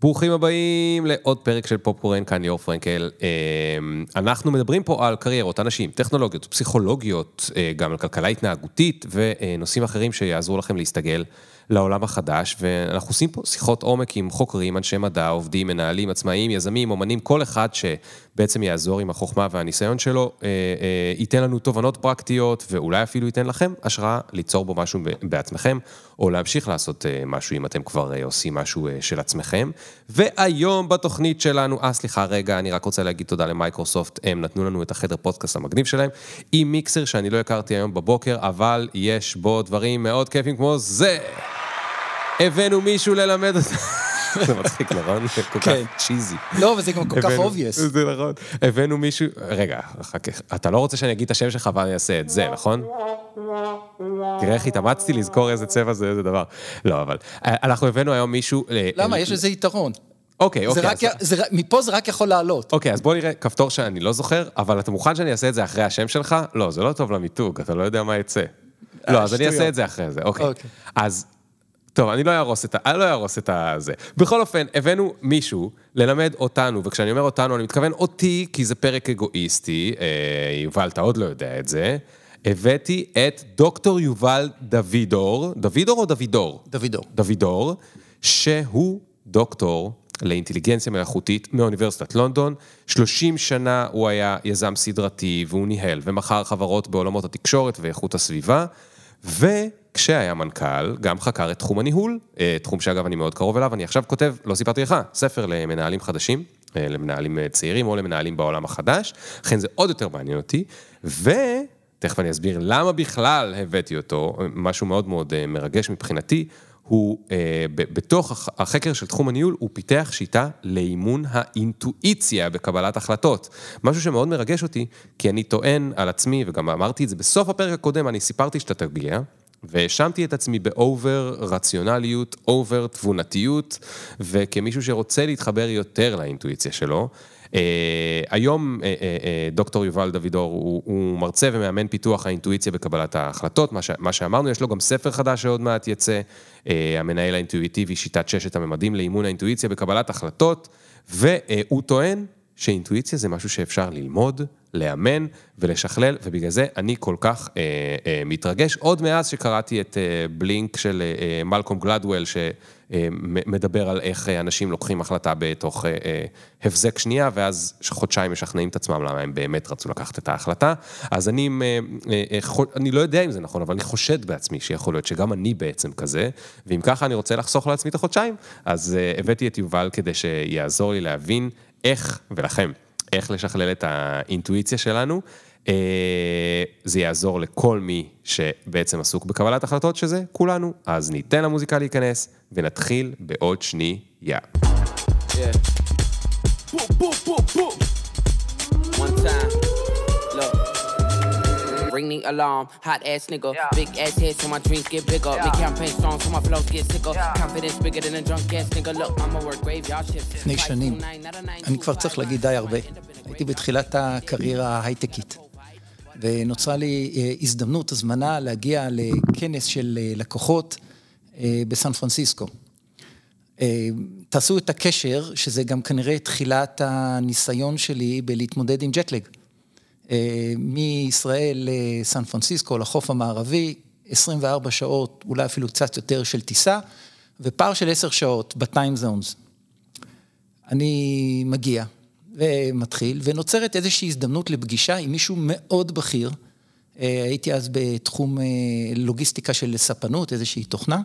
ברוכים הבאים לעוד פרק של פופקורן, כאן ליאור פרנקל. אמ, אנחנו מדברים פה על קריירות, אנשים, טכנולוגיות, פסיכולוגיות, אה, גם על כלכלה התנהגותית ונושאים אחרים שיעזרו לכם להסתגל לעולם החדש, ואנחנו עושים פה שיחות עומק עם חוקרים, אנשי מדע, עובדים, מנהלים, עצמאים, יזמים, אומנים, כל אחד שבעצם יעזור עם החוכמה והניסיון שלו, אה, אה, ייתן לנו תובנות פרקטיות, ואולי אפילו ייתן לכם השראה ליצור בו משהו בעצמכם, או להמשיך לעשות אה, משהו אם אתם כבר עושים משהו של עצמכם. והיום בתוכנית שלנו, אה, סליחה, רגע, אני רק רוצה להגיד תודה למייקרוסופט, הם נתנו לנו את החדר פודקאסט המגניב שלהם, עם מיקסר שאני לא הכרתי היום בבוקר, אבל יש בו דברים מאוד כיפים כמו זה. הבאנו מישהו ללמד אותנו. זה מצחיק, נכון? זה כל כך כן. צ'יזי. לא, וזה גם כל כך obvious. זה נכון. הבאנו מישהו, רגע, חכה, אתה לא רוצה שאני אגיד את השם שלך ואני אעשה את זה, נכון? תראה איך התאמצתי לזכור איזה צבע זה, איזה דבר. לא, אבל אנחנו הבאנו היום מישהו... למה? יש לזה יתרון. אוקיי, זה אוקיי. רק אז- י- זה רק- מפה זה רק יכול לעלות. אוקיי, אז בוא נראה כפתור שאני לא זוכר, אבל אתה מוכן שאני אעשה את זה אחרי השם שלך? לא, זה לא טוב למיתוג, אתה לא יודע מה יצא. לא, אז אני אעשה. את זה אחרי זה, אוקיי. אוקיי. אז, טוב, אני לא אהרוס את ה... אני לא אהרוס את הזה. בכל אופן, הבאנו מישהו ללמד אותנו, וכשאני אומר אותנו, אני מתכוון אותי, כי זה פרק אגואיסטי, אה, יובל, אתה עוד לא יודע את זה. הבאתי את דוקטור יובל דוידור, דוידור או דוידור? דוידור. דוידור, שהוא דוקטור לאינטליגנציה מלאכותית מאוניברסיטת לונדון. 30 שנה הוא היה יזם סדרתי והוא ניהל ומכר חברות בעולמות התקשורת ואיכות הסביבה. וכשהיה מנכ"ל, גם חקר את תחום הניהול, אה, תחום שאגב אני מאוד קרוב אליו, אני עכשיו כותב, לא סיפרתי לך, ספר למנהלים חדשים, אה, למנהלים אה, צעירים או למנהלים בעולם החדש, לכן זה עוד יותר מעניין אותי, ותכף אני אסביר למה בכלל הבאתי אותו, משהו מאוד מאוד מרגש מבחינתי, הוא, אה, בתוך הח- החקר של תחום הניהול, הוא פיתח שיטה לאימון האינטואיציה בקבלת החלטות. משהו שמאוד מרגש אותי, כי אני טוען על עצמי, וגם אמרתי את זה בסוף הפרק הקודם, אני סיפרתי שאתה תגיע, והאשמתי את עצמי ב over רציונליות, over תבונתיות, וכמישהו שרוצה להתחבר יותר לאינטואיציה שלו. Uh, היום uh, uh, uh, דוקטור יובל דוידור הוא, הוא מרצה ומאמן פיתוח האינטואיציה בקבלת ההחלטות, מה, ש, מה שאמרנו, יש לו גם ספר חדש שעוד מעט יצא, uh, המנהל האינטואיטיבי, שיטת ששת הממדים לאימון האינטואיציה בקבלת החלטות, והוא טוען שאינטואיציה זה משהו שאפשר ללמוד, לאמן ולשכלל, ובגלל זה אני כל כך אה, אה, מתרגש. עוד מאז שקראתי את אה, בלינק של אה, מלקום גלדוול, שמדבר על איך אה, אנשים לוקחים החלטה בתוך אה, אה, הבזק שנייה, ואז חודשיים משכנעים את עצמם למה הם באמת רצו לקחת את ההחלטה. אז אני, אה, אה, אה, אני לא יודע אם זה נכון, אבל אני חושד בעצמי שיכול להיות שגם אני בעצם כזה, ואם ככה אני רוצה לחסוך לעצמי את החודשיים, אז אה, הבאתי את יובל כדי שיעזור לי להבין איך, ולכם, איך לשכלל את האינטואיציה שלנו. אה, זה יעזור לכל מי שבעצם עסוק בקבלת החלטות, שזה כולנו. אז ניתן למוזיקה להיכנס, ונתחיל בעוד שנייה. Yeah. Boom, boom, boom, boom. One time. Ring the alarm, hot ass nigga. Big ass head so my dreams get bigger. Big campaign strong so my flows get sicker. Confidence bigger than a drunk ass nigga. Look, I'ma work graveyard shift. לפני שנים, אני כבר צריך להגיד די הרבה. הייתי בתחילת הקריירה ההייטקית, ונוצרה לי אה, הזדמנות, הזמנה, להגיע לכנס של אה, לקוחות אה, בסן פרנסיסקו. תעשו את הקשר, שזה גם כנראה תחילת הניסיון שלי בלהתמודד עם ג'טלג. אה, מישראל לסן פרנסיסקו, לחוף המערבי, 24 שעות, אולי אפילו קצת יותר של טיסה, ופער של 10 שעות בטיים זונס. אני מגיע ומתחיל, ונוצרת איזושהי הזדמנות לפגישה עם מישהו מאוד בכיר. אה, הייתי אז בתחום אה, לוגיסטיקה של ספנות, איזושהי תוכנה.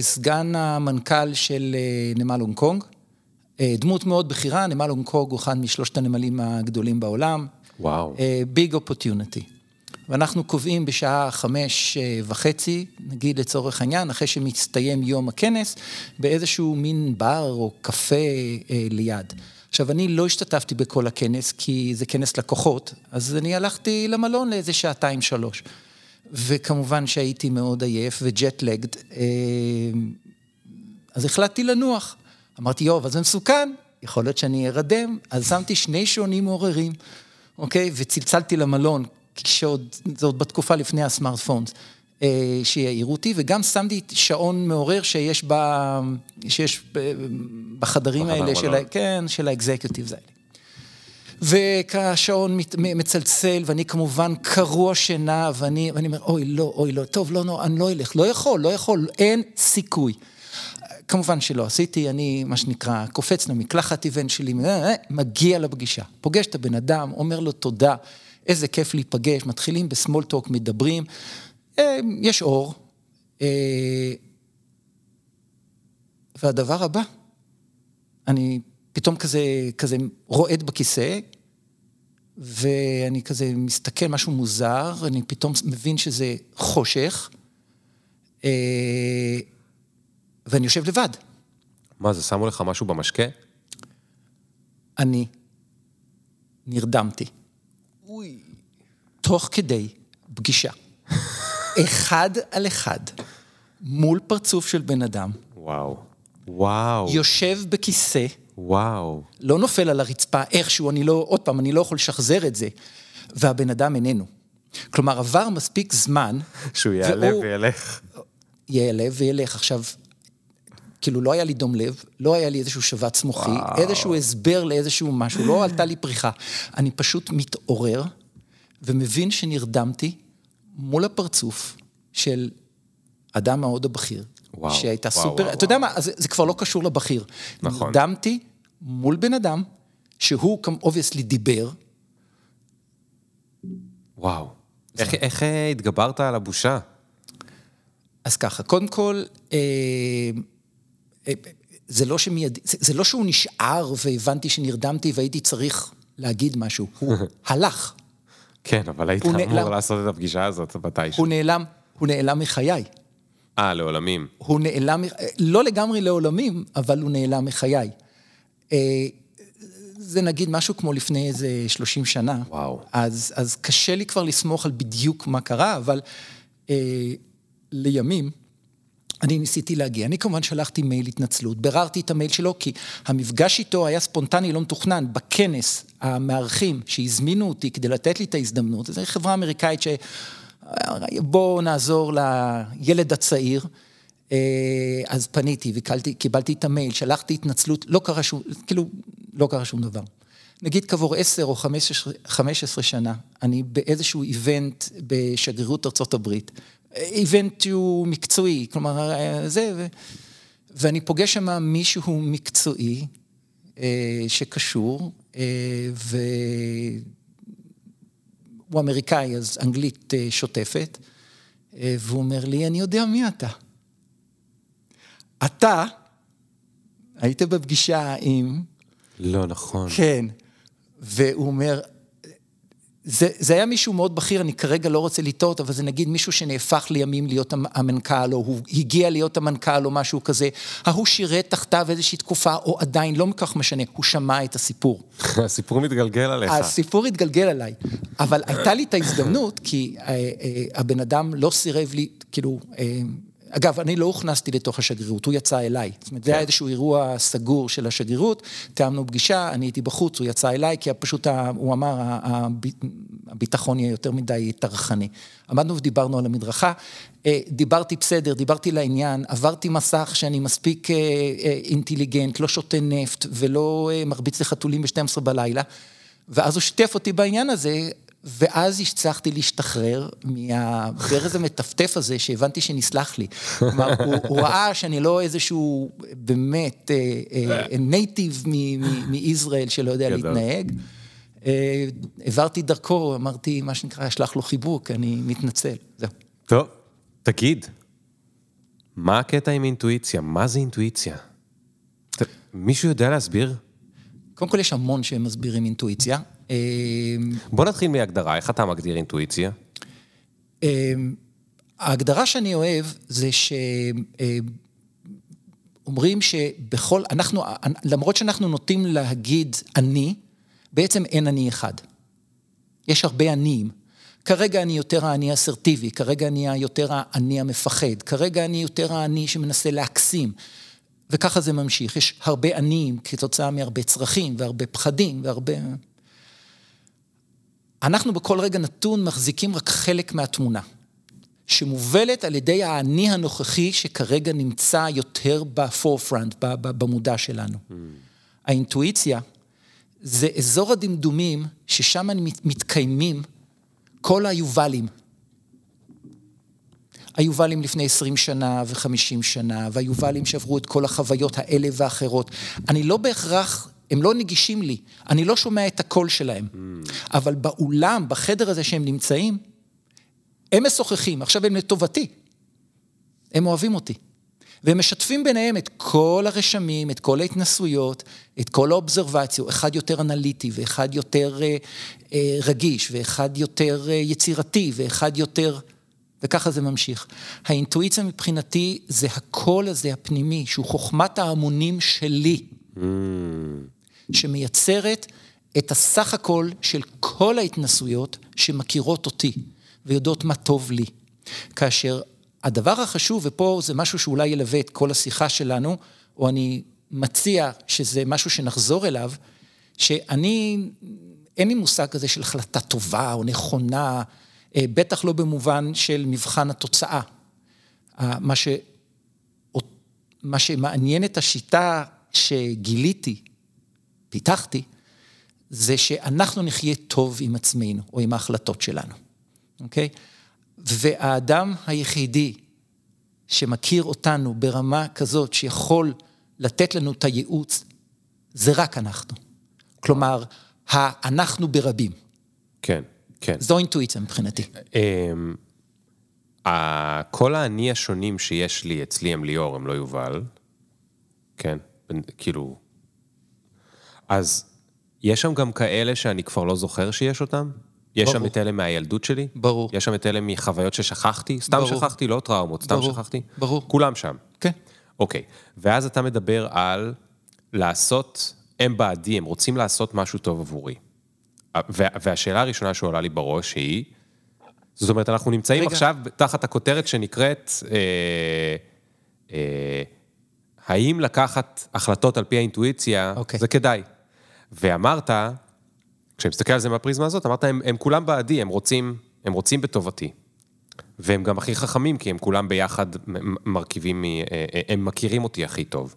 סגן המנכ"ל של נמל הונג קונג, דמות מאוד בכירה, נמל הונג קונג הוא אחד משלושת הנמלים הגדולים בעולם. וואו. ביג אופורטיוניטי. ואנחנו קובעים בשעה חמש אה, וחצי, נגיד לצורך העניין, אחרי שמסתיים יום הכנס, באיזשהו מין בר או קפה אה, ליד. עכשיו, אני לא השתתפתי בכל הכנס, כי זה כנס לקוחות, אז אני הלכתי למלון לאיזה שעתיים, שלוש. וכמובן שהייתי מאוד עייף וג'ט-לגד, אה, אז החלטתי לנוח. אמרתי, יואו, אבל זה מסוכן, יכול להיות שאני ארדם, אז שמתי שני שעונים מעוררים, אוקיי? וצלצלתי למלון, כשעוד, זה עוד בתקופה לפני הסמארטפונס. אה, שיעירו אותי, וגם שמתי שעון מעורר שיש, ב, שיש בחדרים האלה, של, כן, של האקזקיוטיבס האלה. וכשהשעון מצלצל, ואני כמובן קרוע שינה, ואני, ואני אומר, אוי, לא, אוי, לא, טוב, לא, לא, אני לא אלך, לא יכול, לא יכול, אין סיכוי. כמובן שלא עשיתי, אני, מה שנקרא, קופץ למקלחת איבנט שלי, אה, אה, מגיע לפגישה, פוגש את הבן אדם, אומר לו תודה, איזה כיף להיפגש, מתחילים בסמולטוק, מדברים, אה, יש אור. והדבר הבא, אני פתאום כזה, כזה רועד בכיסא, ואני כזה מסתכל, משהו מוזר, אני פתאום מבין שזה חושך, ואני יושב לבד. מה זה, שמו לך משהו במשקה? אני נרדמתי. אוי. תוך כדי פגישה. אחד על אחד, מול פרצוף של בן אדם. וואו. וואו. יושב בכיסא. וואו. לא נופל על הרצפה איכשהו, אני לא, עוד פעם, אני לא יכול לשחזר את זה, והבן אדם איננו. כלומר, עבר מספיק זמן... שהוא יעלה והוא... וילך. יעלה וילך. עכשיו, כאילו לא היה לי דום לב, לא היה לי איזשהו שבץ מוחי, וואו. איזשהו הסבר לאיזשהו משהו, לא עלתה לי פריחה. אני פשוט מתעורר ומבין שנרדמתי מול הפרצוף של אדם מאוד הבכיר, וואו, שהייתה וואו, סופר, וואו, אתה יודע מה, זה, זה כבר לא קשור לבכיר. נכון. נרדמתי מול בן אדם, שהוא obviously דיבר. וואו. איך, איך אה, התגברת על הבושה? אז ככה, קודם כל, אה, אה, זה לא שמייד... זה, זה לא שהוא נשאר והבנתי שנרדמתי והייתי צריך להגיד משהו, הוא הלך. כן, אבל היית אמור נעלם, לעשות את הפגישה הזאת מתישהו. הוא נעלם, הוא נעלם מחיי. אה, לעולמים. הוא נעלם, לא לגמרי לעולמים, אבל הוא נעלם מחיי. אה, זה נגיד משהו כמו לפני איזה 30 שנה. וואו. אז, אז קשה לי כבר לסמוך על בדיוק מה קרה, אבל אה, לימים אני ניסיתי להגיע. אני כמובן שלחתי מייל התנצלות, ביררתי את המייל שלו, כי המפגש איתו היה ספונטני, לא מתוכנן, בכנס המארחים שהזמינו אותי כדי לתת לי את ההזדמנות. זו חברה אמריקאית ש... בואו נעזור לילד הצעיר. אה, אז פניתי וקיבלתי את המייל, שלחתי התנצלות, לא קרה שום, כאילו, לא קרה שום דבר. נגיד כעבור עשר או חמש עשרה שנה, אני באיזשהו איבנט בשגרירות ארצות הברית, איבנט שהוא מקצועי, כלומר, אה, זה, ו... ואני פוגש שם מישהו מקצועי אה, שקשור, ו... הוא אמריקאי, אז אנגלית אה, שוטפת, אה, והוא אומר לי, אני יודע מי אתה. אתה היית בפגישה עם... לא נכון. כן. והוא אומר, זה, זה היה מישהו מאוד בכיר, אני כרגע לא רוצה לטעות, אבל זה נגיד מישהו שנהפך לימים להיות המנכ"ל, או הוא הגיע להיות המנכ"ל או משהו כזה. ההוא שירת תחתיו איזושהי תקופה, או עדיין, לא כך משנה, הוא שמע את הסיפור. הסיפור מתגלגל עליך. הסיפור התגלגל עליי, אבל הייתה לי את ההזדמנות, כי אה, אה, הבן אדם לא סירב לי, כאילו... אגב, אני לא הוכנסתי לתוך השגרירות, הוא יצא אליי. זאת אומרת, זה היה כן. איזשהו אירוע סגור של השגרירות, תיאמנו פגישה, אני הייתי בחוץ, הוא יצא אליי, כי פשוט, הוא אמר, הביטחון יהיה יותר מדי טרחני. עמדנו ודיברנו על המדרכה, אה, דיברתי בסדר, דיברתי לעניין, עברתי מסך שאני מספיק אה, אה, אינטליגנט, לא שותה נפט ולא מרביץ לחתולים ב-12 בלילה, ואז הוא שיתף אותי בעניין הזה, ואז הצלחתי להשתחרר מהברז המטפטף הזה, שהבנתי שנסלח לי. כלומר, הוא, הוא ראה שאני לא איזשהו באמת נייטיב אה, אה, מישראל שלא יודע להתנהג. אה, העברתי דרכו, אמרתי, מה שנקרא, אשלח לו חיבוק, אני מתנצל, זהו. טוב, תגיד, מה הקטע עם אינטואיציה? מה זה אינטואיציה? מישהו יודע להסביר? קודם כל יש המון שהם מסבירים אינטואיציה. אמ, בוא נתחיל מהגדרה, איך אתה מגדיר אינטואיציה? אמ, ההגדרה שאני אוהב זה שאומרים שבכל, אנחנו, למרות שאנחנו נוטים להגיד אני, בעצם אין אני אחד. יש הרבה עניים. כרגע אני יותר האני האסרטיבי, כרגע אני יותר האני המפחד, כרגע אני יותר האני שמנסה להקסים. וככה זה ממשיך. יש הרבה עניים כתוצאה מהרבה צרכים והרבה פחדים והרבה... אנחנו בכל רגע נתון מחזיקים רק חלק מהתמונה. שמובלת על ידי האני הנוכחי שכרגע נמצא יותר בפורפרנט, במודע שלנו. Mm. האינטואיציה זה אזור הדמדומים ששם מתקיימים כל היובלים. היובלים לפני 20 שנה ו-50 שנה, והיובלים שעברו את כל החוויות האלה ואחרות. אני לא בהכרח, הם לא נגישים לי, אני לא שומע את הקול שלהם. Mm. אבל באולם, בחדר הזה שהם נמצאים, הם משוחחים, עכשיו הם לטובתי. הם אוהבים אותי. והם משתפים ביניהם את כל הרשמים, את כל ההתנסויות, את כל האובזרבציות, אחד יותר אנליטי ואחד יותר אה, אה, רגיש ואחד יותר אה, יצירתי ואחד יותר... וככה זה ממשיך. האינטואיציה מבחינתי זה הקול הזה הפנימי, שהוא חוכמת ההמונים שלי, mm. שמייצרת את הסך הכל של כל ההתנסויות שמכירות אותי ויודעות מה טוב לי. כאשר הדבר החשוב, ופה זה משהו שאולי ילווה את כל השיחה שלנו, או אני מציע שזה משהו שנחזור אליו, שאני, אין לי מושג כזה של החלטה טובה או נכונה, אה, בטח לא במובן של מבחן התוצאה. מה, ש... מה שמעניין את השיטה שגיליתי, פיתחתי, זה שאנחנו נחיה טוב עם עצמנו, או עם ההחלטות שלנו, אוקיי? והאדם היחידי שמכיר אותנו ברמה כזאת שיכול לתת לנו את הייעוץ, זה רק אנחנו. כלומר, האנחנו ברבים. כן, כן. זו אינטואיציה מבחינתי. אמ, כל האני השונים שיש לי, אצלי הם ליאור, הם לא יובל. כן, כאילו... אז יש שם גם כאלה שאני כבר לא זוכר שיש אותם? יש שם את אלה מהילדות שלי? ברור. יש שם את אלה מחוויות ששכחתי? סתם ברור. שכחתי, לא טראומות, סתם ברור. שכחתי? ברור. כולם שם. כן. אוקיי. ואז אתה מדבר על לעשות, הם בעדי, הם רוצים לעשות משהו טוב עבורי. והשאלה הראשונה שעולה לי בראש היא, זאת אומרת, אנחנו נמצאים רגע. עכשיו תחת הכותרת שנקראת, אה, אה, האם לקחת החלטות על פי האינטואיציה, אוקיי. זה כדאי. ואמרת, כשאני מסתכל על זה מהפריזמה הזאת, אמרת, הם, הם כולם בעדי, הם רוצים, הם רוצים בטובתי. והם גם הכי חכמים, כי הם כולם ביחד מרכיבים, אה, אה, הם מכירים אותי הכי טוב.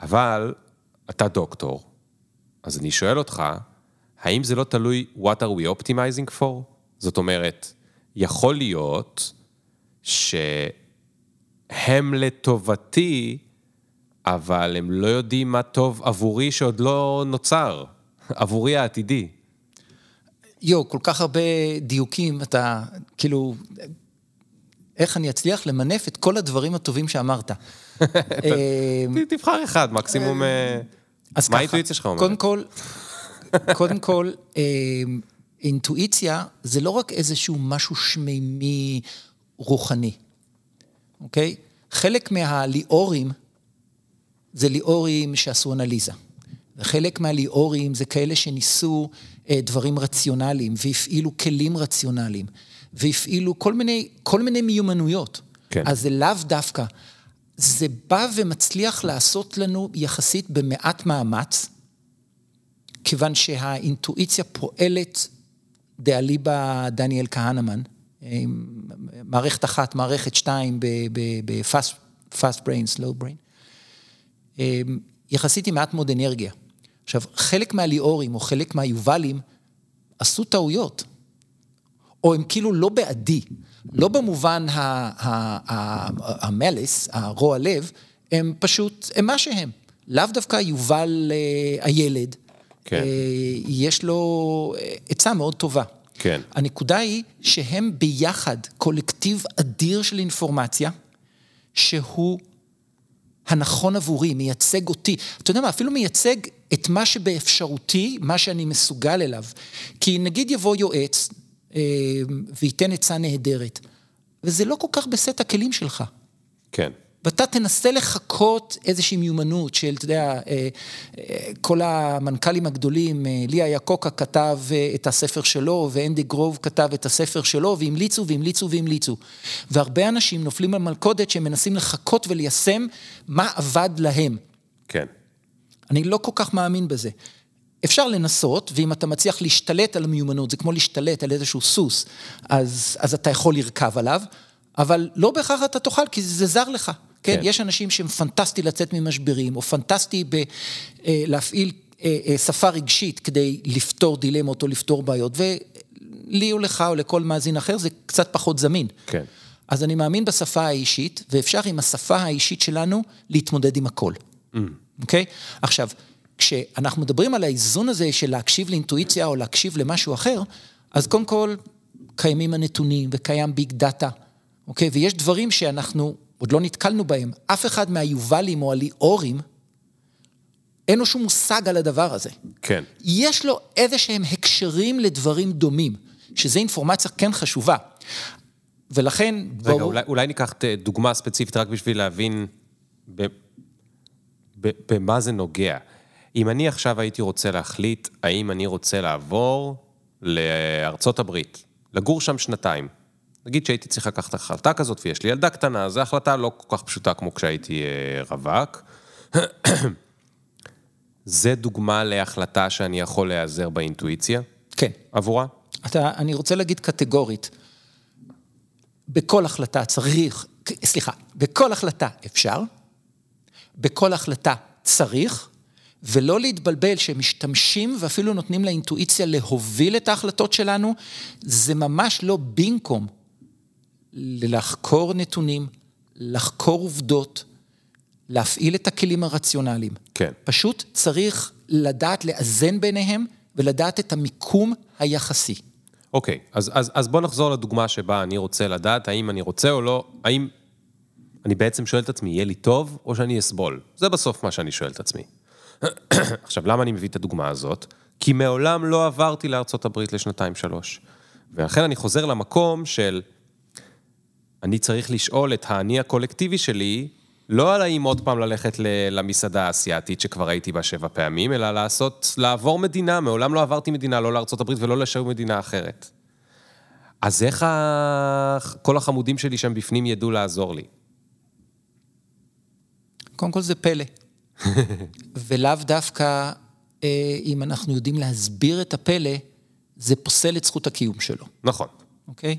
אבל אתה דוקטור, אז אני שואל אותך, האם זה לא תלוי what are we optimizing for? זאת אומרת, יכול להיות שהם לטובתי, אבל הם לא יודעים מה טוב עבורי שעוד לא נוצר, עבורי העתידי. יו, כל כך הרבה דיוקים, אתה כאילו, איך אני אצליח למנף את כל הדברים הטובים שאמרת. אה, תבחר אחד, מקסימום... אה, מה האינטואיציה שלך אומרת? קודם כל, קודם כל, אה, אינטואיציה זה לא רק איזשהו משהו שמימי רוחני, אוקיי? חלק מהליאורים זה ליאורים שעשו אנליזה. וחלק מהליאורים זה כאלה שניסו אה, דברים רציונליים, והפעילו כלים רציונליים, והפעילו כל מיני, כל מיני מיומנויות. כן. אז זה לאו דווקא. זה בא ומצליח לעשות לנו יחסית במעט מאמץ, כיוון שהאינטואיציה פועלת דאליבא דניאל כהנמן, מערכת אחת, מערכת שתיים ב-fast brain, slow brain, יחסית עם מעט מאוד אנרגיה. עכשיו, חלק מהליאורים או חלק מהיובלים עשו טעויות, או הם כאילו לא בעדי, לא במובן המליס, הרוע לב, הם פשוט, הם מה שהם. לאו דווקא יובל אה, הילד, כן. אה, יש לו אה, עצה מאוד טובה. כן. הנקודה היא שהם ביחד קולקטיב אדיר של אינפורמציה, שהוא הנכון עבורי, מייצג אותי. אתה יודע מה, אפילו מייצג את מה שבאפשרותי, מה שאני מסוגל אליו. כי נגיד יבוא יועץ אה, וייתן עצה נהדרת, וזה לא כל כך בסט הכלים שלך. כן. ואתה תנסה לחכות איזושהי מיומנות של, אתה יודע, אה, אה, כל המנכ"לים הגדולים, אה, ליה יעקוקה כתב את הספר שלו, ואנדי גרוב כתב את הספר שלו, והמליצו והמליצו והמליצו. והרבה אנשים נופלים על מלכודת שהם מנסים לחכות וליישם מה עבד להם. כן. אני לא כל כך מאמין בזה. אפשר לנסות, ואם אתה מצליח להשתלט על המיומנות, זה כמו להשתלט על איזשהו סוס, אז, אז אתה יכול לרכב עליו, אבל לא בהכרח אתה תוכל, כי זה זר לך. כן, כן. יש אנשים שהם פנטסטי לצאת ממשברים, או פנטסטי ב, אה, להפעיל אה, אה, שפה רגשית כדי לפתור דילמות או לפתור בעיות, ולי או לך או לכל מאזין אחר זה קצת פחות זמין. כן. אז אני מאמין בשפה האישית, ואפשר עם השפה האישית שלנו להתמודד עם הכל. Mm. אוקיי? Mm. Okay? עכשיו, כשאנחנו מדברים על האיזון הזה של להקשיב לאינטואיציה או להקשיב למשהו אחר, אז קודם כל, קיימים הנתונים וקיים ביג דאטה, אוקיי? ויש דברים שאנחנו עוד לא נתקלנו בהם. אף אחד מהיובלים או הליאורים, אין לו שום מושג על הדבר הזה. כן. יש לו איזה שהם הקשרים לדברים דומים, שזו אינפורמציה כן חשובה. ולכן, רגע, בואו... אולי, אולי ניקח דוגמה ספציפית רק בשביל להבין במה זה נוגע. אם אני עכשיו הייתי רוצה להחליט האם אני רוצה לעבור לארצות הברית, לגור שם שנתיים. נגיד שהייתי צריך לקחת החלטה כזאת ויש לי ילדה קטנה, זו החלטה לא כל כך פשוטה כמו כשהייתי אה, רווק. זה דוגמה להחלטה שאני יכול להיעזר באינטואיציה? כן. עבורה? אתה, אני רוצה להגיד קטגורית, בכל החלטה צריך, סליחה, בכל החלטה אפשר, בכל החלטה צריך, ולא להתבלבל שמשתמשים ואפילו נותנים לאינטואיציה להוביל את ההחלטות שלנו, זה ממש לא במקום לחקור נתונים, לחקור עובדות, להפעיל את הכלים הרציונליים. כן. פשוט צריך לדעת לאזן ביניהם ולדעת את המיקום היחסי. אוקיי, אז, אז, אז בוא נחזור לדוגמה שבה אני רוצה לדעת האם אני רוצה או לא, האם אני בעצם שואל את עצמי, יהיה לי טוב או שאני אסבול? זה בסוף מה שאני שואל את עצמי. עכשיו, למה אני מביא את הדוגמה הזאת? כי מעולם לא עברתי לארצות הברית לשנתיים-שלוש. ולכן אני חוזר למקום של, אני צריך לשאול את האני הקולקטיבי שלי, לא על האם עוד פעם ללכת למסעדה האסייתית שכבר הייתי בה שבע פעמים, אלא לעשות, לעבור מדינה, מעולם לא עברתי מדינה, לא הברית ולא לשום מדינה אחרת. אז איך כל החמודים שלי שם בפנים ידעו לעזור לי? קודם כל זה פלא. ולאו דווקא, אה, אם אנחנו יודעים להסביר את הפלא, זה פוסל את זכות הקיום שלו. נכון. אוקיי?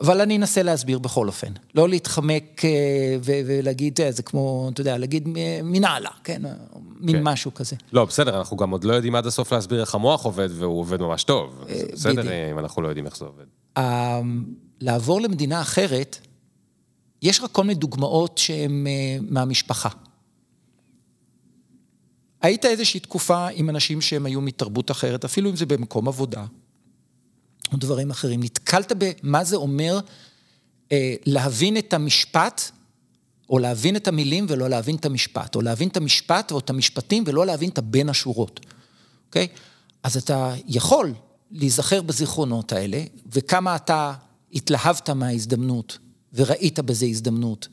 אבל אני אנסה להסביר בכל אופן. לא להתחמק אה, ולהגיד, אה, זה כמו, אתה יודע, להגיד מנהלה, כן? מין כן. משהו כזה. לא, בסדר, אנחנו גם עוד לא יודעים עד הסוף להסביר איך המוח עובד, והוא עובד ממש טוב. בסדר אם אנחנו לא יודעים איך זה עובד. לעבור למדינה אחרת, יש רק כל מיני דוגמאות שהן מהמשפחה. היית איזושהי תקופה עם אנשים שהם היו מתרבות אחרת, אפילו אם זה במקום עבודה, או דברים אחרים. נתקלת במה זה אומר אה, להבין את המשפט, או להבין את המילים ולא להבין את המשפט, או להבין את המשפט או את המשפטים ולא להבין את הבין השורות, אוקיי? אז אתה יכול להיזכר בזיכרונות האלה, וכמה אתה התלהבת מההזדמנות, וראית בזה הזדמנות,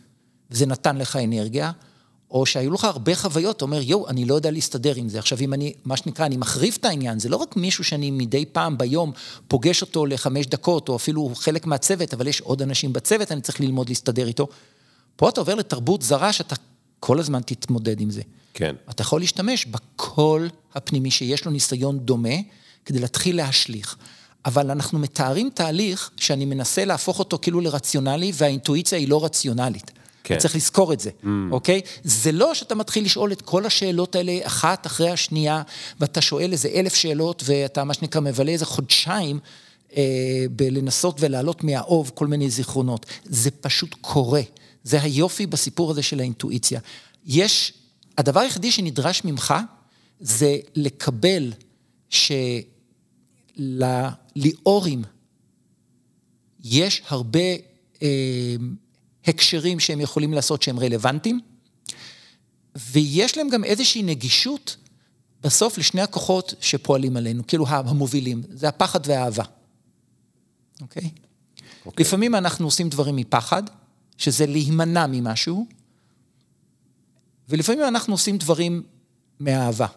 וזה נתן לך אנרגיה, או שהיו לך הרבה חוויות, אתה אומר, יואו, אני לא יודע להסתדר עם זה. עכשיו, אם אני, מה שנקרא, אני מחריף את העניין, זה לא רק מישהו שאני מדי פעם ביום פוגש אותו לחמש דקות, או אפילו חלק מהצוות, אבל יש עוד אנשים בצוות, אני צריך ללמוד להסתדר איתו. פה אתה עובר לתרבות זרה שאתה כל הזמן תתמודד עם זה. כן. אתה יכול להשתמש בקול הפנימי שיש לו ניסיון דומה, כדי להתחיל להשליך. אבל אנחנו מתארים תהליך שאני מנסה להפוך אותו כאילו לרציונלי, והאינטואיציה היא לא רציונלית. כן. צריך לזכור את זה, mm. אוקיי? זה לא שאתה מתחיל לשאול את כל השאלות האלה אחת אחרי השנייה, ואתה שואל איזה אלף שאלות, ואתה מה שנקרא מבלה איזה חודשיים אה, בלנסות ולהעלות מהאוב כל מיני זיכרונות. זה פשוט קורה. זה היופי בסיפור הזה של האינטואיציה. יש, הדבר היחידי שנדרש ממך, זה לקבל שלליאורים יש הרבה... אה, הקשרים שהם יכולים לעשות שהם רלוונטיים, ויש להם גם איזושהי נגישות בסוף לשני הכוחות שפועלים עלינו, כאילו המובילים, זה הפחד והאהבה, אוקיי? Okay? אוקיי. לפעמים אנחנו עושים דברים מפחד, שזה להימנע ממשהו, ולפעמים אנחנו עושים דברים מאהבה,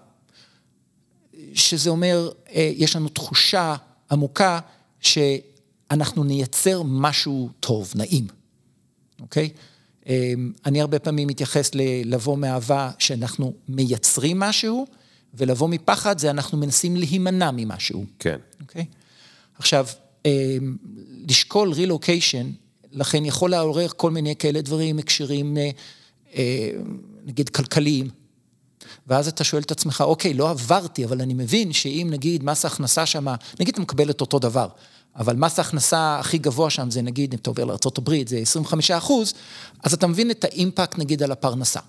שזה אומר, אה, יש לנו תחושה עמוקה שאנחנו נייצר משהו טוב, נעים. אוקיי? אמ, אני הרבה פעמים מתייחס ללבוא מאהבה שאנחנו מייצרים משהו, ולבוא מפחד זה אנחנו מנסים להימנע ממשהו. כן. אוקיי? עכשיו, אמ, לשקול רילוקיישן לכן יכול לעורר כל מיני כאלה דברים, הקשרים, אה, נגיד, כלכליים. ואז אתה שואל את עצמך, אוקיי, לא עברתי, אבל אני מבין שאם נגיד מס ההכנסה שם, נגיד אתה מקבל את אותו דבר, אבל מס ההכנסה הכי גבוה שם זה נגיד, אם אתה עובר לארה"ב, זה 25 אחוז, אז אתה מבין את האימפקט נגיד על הפרנסה.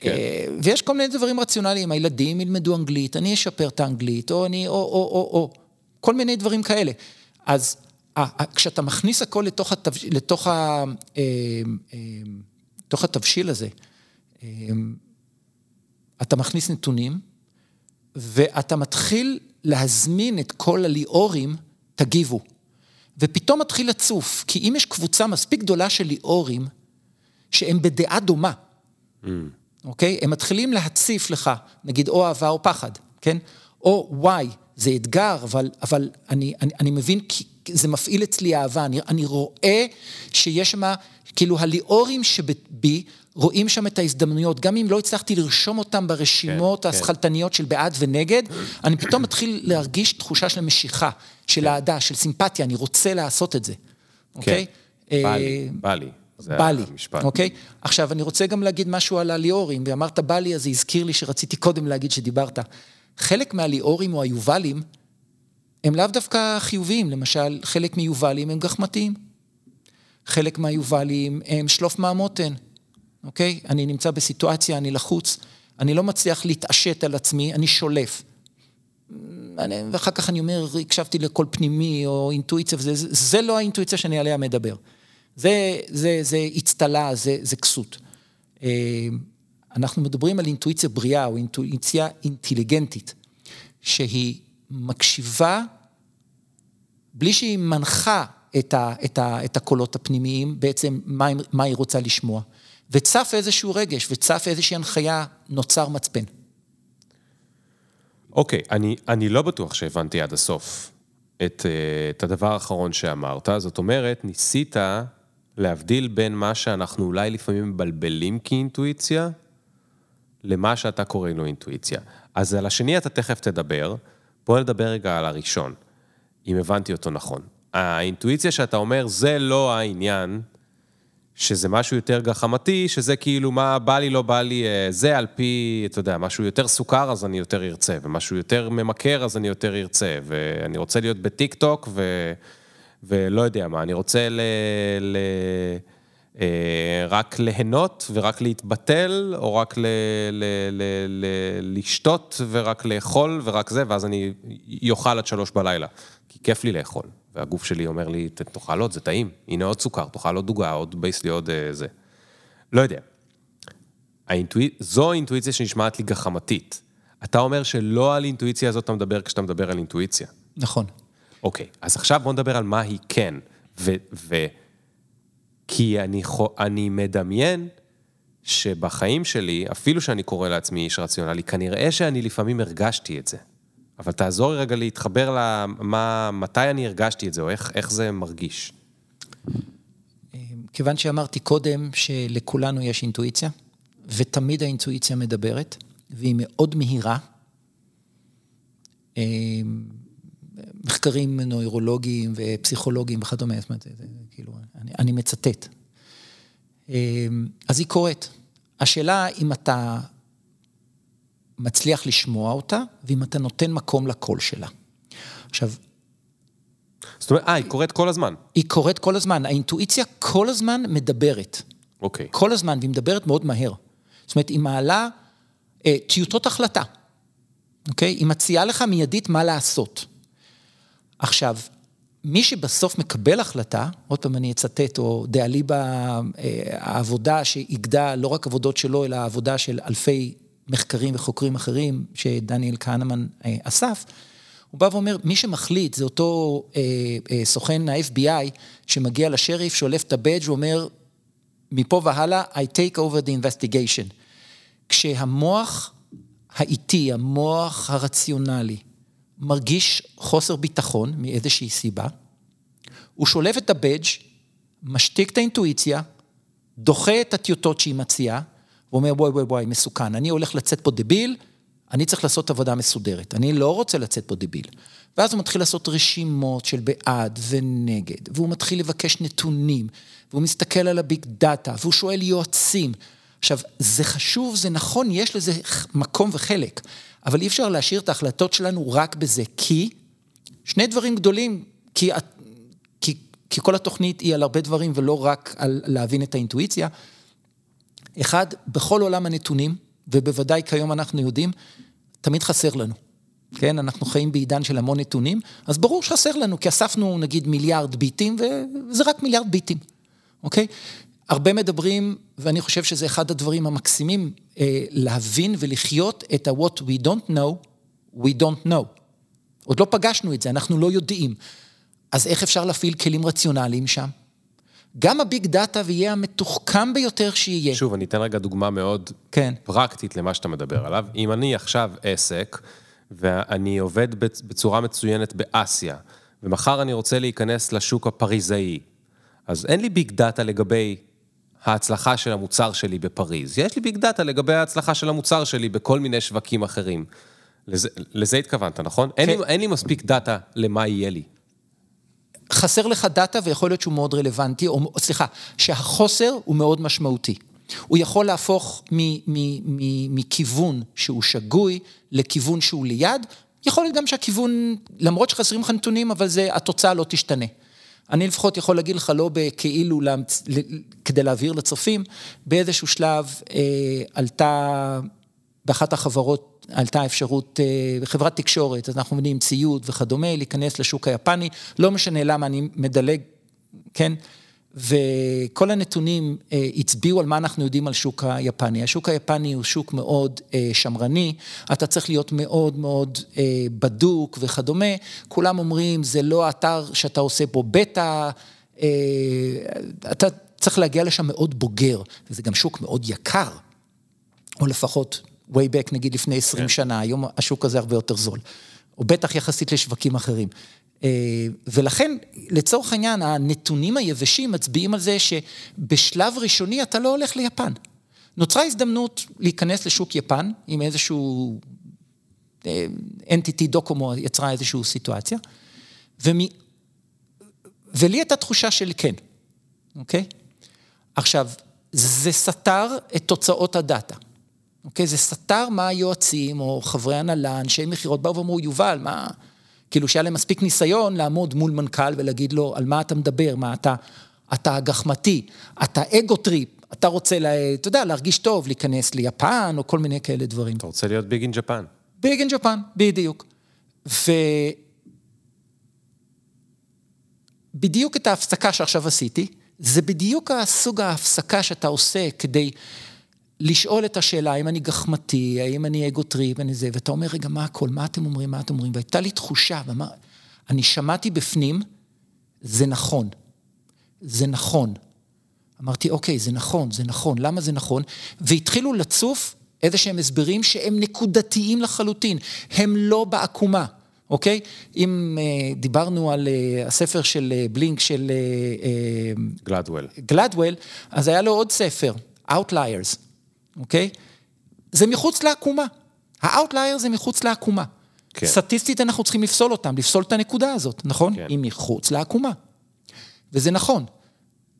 כן. אה, ויש כל מיני דברים רציונליים, הילדים ילמדו אנגלית, אני אשפר את האנגלית, או אני, או, או, או, או, כל מיני דברים כאלה. אז כשאתה מכניס הכל לתוך, התב... לתוך, ה... אה, אה, לתוך התבשיל הזה, אתה מכניס נתונים, ואתה מתחיל להזמין את כל הליאורים, תגיבו. ופתאום מתחיל לצוף, כי אם יש קבוצה מספיק גדולה של ליאורים, שהם בדעה דומה, mm. אוקיי? הם מתחילים להציף לך, נגיד, או אהבה או פחד, כן? או וואי, זה אתגר, אבל, אבל אני, אני, אני מבין, כי זה מפעיל אצלי אהבה, אני, אני רואה שיש שם, כאילו הליאורים שבי רואים שם את ההזדמנויות, גם אם לא הצלחתי לרשום אותם ברשימות כן, השכלתניות כן. של בעד ונגד, אני פתאום מתחיל להרגיש תחושה של משיכה, של כן. אהדה, של סימפתיה, אני רוצה לעשות את זה, אוקיי? כן, בא לי, בא לי. בא לי, אוקיי? עכשיו, אני רוצה גם להגיד משהו על הליאורים, ואמרת בא לי, אז זה הזכיר לי שרציתי קודם להגיד שדיברת. חלק מהליאורים או היובלים, הם לאו דווקא חיוביים, למשל, חלק מיובלים הם גחמתיים. חלק מהיובלים הם שלוף מהמותן, אוקיי? אני נמצא בסיטואציה, אני לחוץ, אני לא מצליח להתעשת על עצמי, אני שולף. ואחר כך אני אומר, הקשבתי לקול פנימי או אינטואיציה, וזה, זה, זה לא האינטואיציה שאני עליה מדבר. זה, זה, זה אצטלה, זה, זה כסות. אה, אנחנו מדברים על אינטואיציה בריאה או אינטואיציה אינטליגנטית, שהיא מקשיבה בלי שהיא מנחה את, ה, את, ה, את הקולות הפנימיים, בעצם מה, מה היא רוצה לשמוע. וצף איזשהו רגש, וצף איזושהי הנחיה, נוצר מצפן. אוקיי, אני, אני לא בטוח שהבנתי עד הסוף את, אה, את הדבר האחרון שאמרת. זאת אומרת, ניסית להבדיל בין מה שאנחנו אולי לפעמים מבלבלים כאינטואיציה, למה שאתה קורא לו אינטואיציה. אז על השני אתה תכף תדבר, בוא נדבר רגע על הראשון, אם הבנתי אותו נכון. האינטואיציה שאתה אומר, זה לא העניין, שזה משהו יותר גחמתי, שזה כאילו מה בא לי, לא בא לי, אה, זה על פי, אתה יודע, משהו יותר סוכר, אז אני יותר ארצה, ומשהו יותר ממכר, אז אני יותר ארצה, ואני רוצה להיות בטיק טוק, ו... ולא יודע מה, אני רוצה ל... ל... אה, רק ליהנות ורק להתבטל, או רק ל... ל... ל... ל... לשתות ורק לאכול ורק זה, ואז אני אוכל עד שלוש בלילה, כי כיף לי לאכול. והגוף שלי אומר לי, תאכל עוד, זה טעים, הנה עוד סוכר, תאכל עוד דוגה, עוד בייס לי עוד אה, זה. לא יודע. האינטואיצ... זו האינטואיציה שנשמעת לי גחמתית. אתה אומר שלא על אינטואיציה הזאת אתה מדבר כשאתה מדבר על אינטואיציה. נכון. אוקיי, אז עכשיו בוא נדבר על מה היא כן. ו... ו... כי אני, אני מדמיין שבחיים שלי, אפילו שאני קורא לעצמי איש רציונלי, כנראה שאני לפעמים הרגשתי את זה. אבל תעזור לי רגע להתחבר למה, מתי אני הרגשתי את זה, או איך, איך זה מרגיש. כיוון שאמרתי קודם שלכולנו יש אינטואיציה, ותמיד האינטואיציה מדברת, והיא מאוד מהירה. מחקרים נוירולוגיים ופסיכולוגיים וכדומה, זאת אומרת, זה, כאילו, אני, אני מצטט. אז היא קורית. השאלה אם אתה מצליח לשמוע אותה, ואם אתה נותן מקום לקול שלה. עכשיו... זאת אומרת, אה, היא קורית כל הזמן. היא קורית כל הזמן. האינטואיציה כל הזמן מדברת. אוקיי. Okay. כל הזמן, והיא מדברת מאוד מהר. זאת אומרת, היא מעלה אה, טיוטות החלטה, אוקיי? היא מציעה לך מיידית מה לעשות. עכשיו, מי שבסוף מקבל החלטה, עוד פעם אני אצטט, או דאליבא, אה, העבודה שאיגדה לא רק עבודות שלו, אלא העבודה של אלפי מחקרים וחוקרים אחרים שדניאל כהנמן אה, אסף, הוא בא ואומר, מי שמחליט זה אותו אה, אה, סוכן ה-FBI שמגיע לשריף, שולף את הבאג' ואומר, מפה והלאה, I take over the investigation. כשהמוח האיטי, המוח הרציונלי, מרגיש חוסר ביטחון מאיזושהי סיבה, הוא שולף את הבאג', משתיק את האינטואיציה, דוחה את הטיוטות שהיא מציעה, הוא אומר, וואי, וואי, וואי, מסוכן, אני הולך לצאת פה דביל, אני צריך לעשות עבודה מסודרת, אני לא רוצה לצאת פה דביל. ואז הוא מתחיל לעשות רשימות של בעד ונגד, והוא מתחיל לבקש נתונים, והוא מסתכל על הביג דאטה, והוא שואל יועצים. עכשיו, זה חשוב, זה נכון, יש לזה מקום וחלק, אבל אי אפשר להשאיר את ההחלטות שלנו רק בזה, כי שני דברים גדולים, כי, כי, כי כל התוכנית היא על הרבה דברים ולא רק על להבין את האינטואיציה. אחד, בכל עולם הנתונים, ובוודאי כיום אנחנו יודעים, תמיד חסר לנו. כן, אנחנו חיים בעידן של המון נתונים, אז ברור שחסר לנו, כי אספנו נגיד מיליארד ביטים, וזה רק מיליארד ביטים, אוקיי? הרבה מדברים, ואני חושב שזה אחד הדברים המקסימים, אה, להבין ולחיות את ה-what we don't know, we don't know. עוד לא פגשנו את זה, אנחנו לא יודעים. אז איך אפשר להפעיל כלים רציונליים שם? גם הביג דאטה ויהיה המתוחכם ביותר שיהיה. שוב, אני אתן רגע דוגמה מאוד כן. פרקטית למה שאתה מדבר עליו. אם אני עכשיו עסק, ואני עובד בצורה מצוינת באסיה, ומחר אני רוצה להיכנס לשוק הפריזאי, אז אין לי big data לגבי ההצלחה של המוצר שלי בפריז, יש לי big data לגבי ההצלחה של המוצר שלי בכל מיני שווקים אחרים. לזה, לזה התכוונת, נכון? כן. אין, לי, אין לי מספיק data למה יהיה לי. חסר לך דאטה ויכול להיות שהוא מאוד רלוונטי, או סליחה, שהחוסר הוא מאוד משמעותי. הוא יכול להפוך מכיוון שהוא שגוי לכיוון שהוא ליד, יכול להיות גם שהכיוון, למרות שחסרים לך נתונים, אבל זה, התוצאה לא תשתנה. אני לפחות יכול להגיד לך, לא בכאילו, להמצ... כדי להעביר לצופים, באיזשהו שלב אה, עלתה, באחת החברות עלתה אפשרות, אה, חברת תקשורת, אז אנחנו מבינים ציוד וכדומה, להיכנס לשוק היפני, לא משנה למה אני מדלג, כן? וכל הנתונים אה, הצביעו על מה אנחנו יודעים על שוק היפני. השוק היפני הוא שוק מאוד אה, שמרני, אתה צריך להיות מאוד מאוד אה, בדוק וכדומה. כולם אומרים, זה לא אתר שאתה עושה בו בטא, אתה צריך להגיע לשם מאוד בוגר, וזה גם שוק מאוד יקר, או לפחות way back נגיד לפני 20 כן. שנה, היום השוק הזה הרבה יותר זול, או בטח יחסית לשווקים אחרים. אה, ולכן, לצורך העניין, הנתונים היבשים מצביעים על זה שבשלב ראשוני אתה לא הולך ליפן. נוצרה הזדמנות להיכנס לשוק יפן עם איזשהו... אנטיטי אה, דוקומו יצרה איזושהי סיטואציה, ומ... ולי הייתה תחושה של כן, אוקיי? עכשיו, זה סתר את תוצאות הדאטה, אוקיי? זה סתר מה היועצים או חברי הנהלה, אנשי מכירות באו ואמרו, יובל, מה... כאילו שהיה להם מספיק ניסיון לעמוד מול מנכ"ל ולהגיד לו, על מה אתה מדבר, מה אתה, אתה גחמתי, אתה ego trip, אתה רוצה, לה, אתה יודע, להרגיש טוב, להיכנס ליפן או כל מיני כאלה דברים. אתה רוצה להיות ביג אין ג'פן. ביג אין ג'פן, בדיוק. ובדיוק את ההפסקה שעכשיו עשיתי, זה בדיוק הסוג ההפסקה שאתה עושה כדי לשאול את השאלה, האם אני גחמתי, האם אני אגוטריפ, אני זה, ואתה אומר, רגע, מה הכל, מה אתם אומרים, מה אתם אומרים? והייתה לי תחושה, ומה, אני שמעתי בפנים, זה נכון, זה נכון. אמרתי, אוקיי, זה נכון, זה נכון, למה זה נכון? והתחילו לצוף איזה שהם הסברים שהם נקודתיים לחלוטין, הם לא בעקומה, אוקיי? אם אה, דיברנו על אה, הספר של אה, בלינק של... גלדוול. גלדוול, אז היה לו עוד ספר, Outliers. אוקיי? זה מחוץ לעקומה. ה outlier זה מחוץ לעקומה. כן. סטטיסטית אנחנו צריכים לפסול אותם, לפסול את הנקודה הזאת, נכון? כן. היא מחוץ לעקומה. וזה נכון.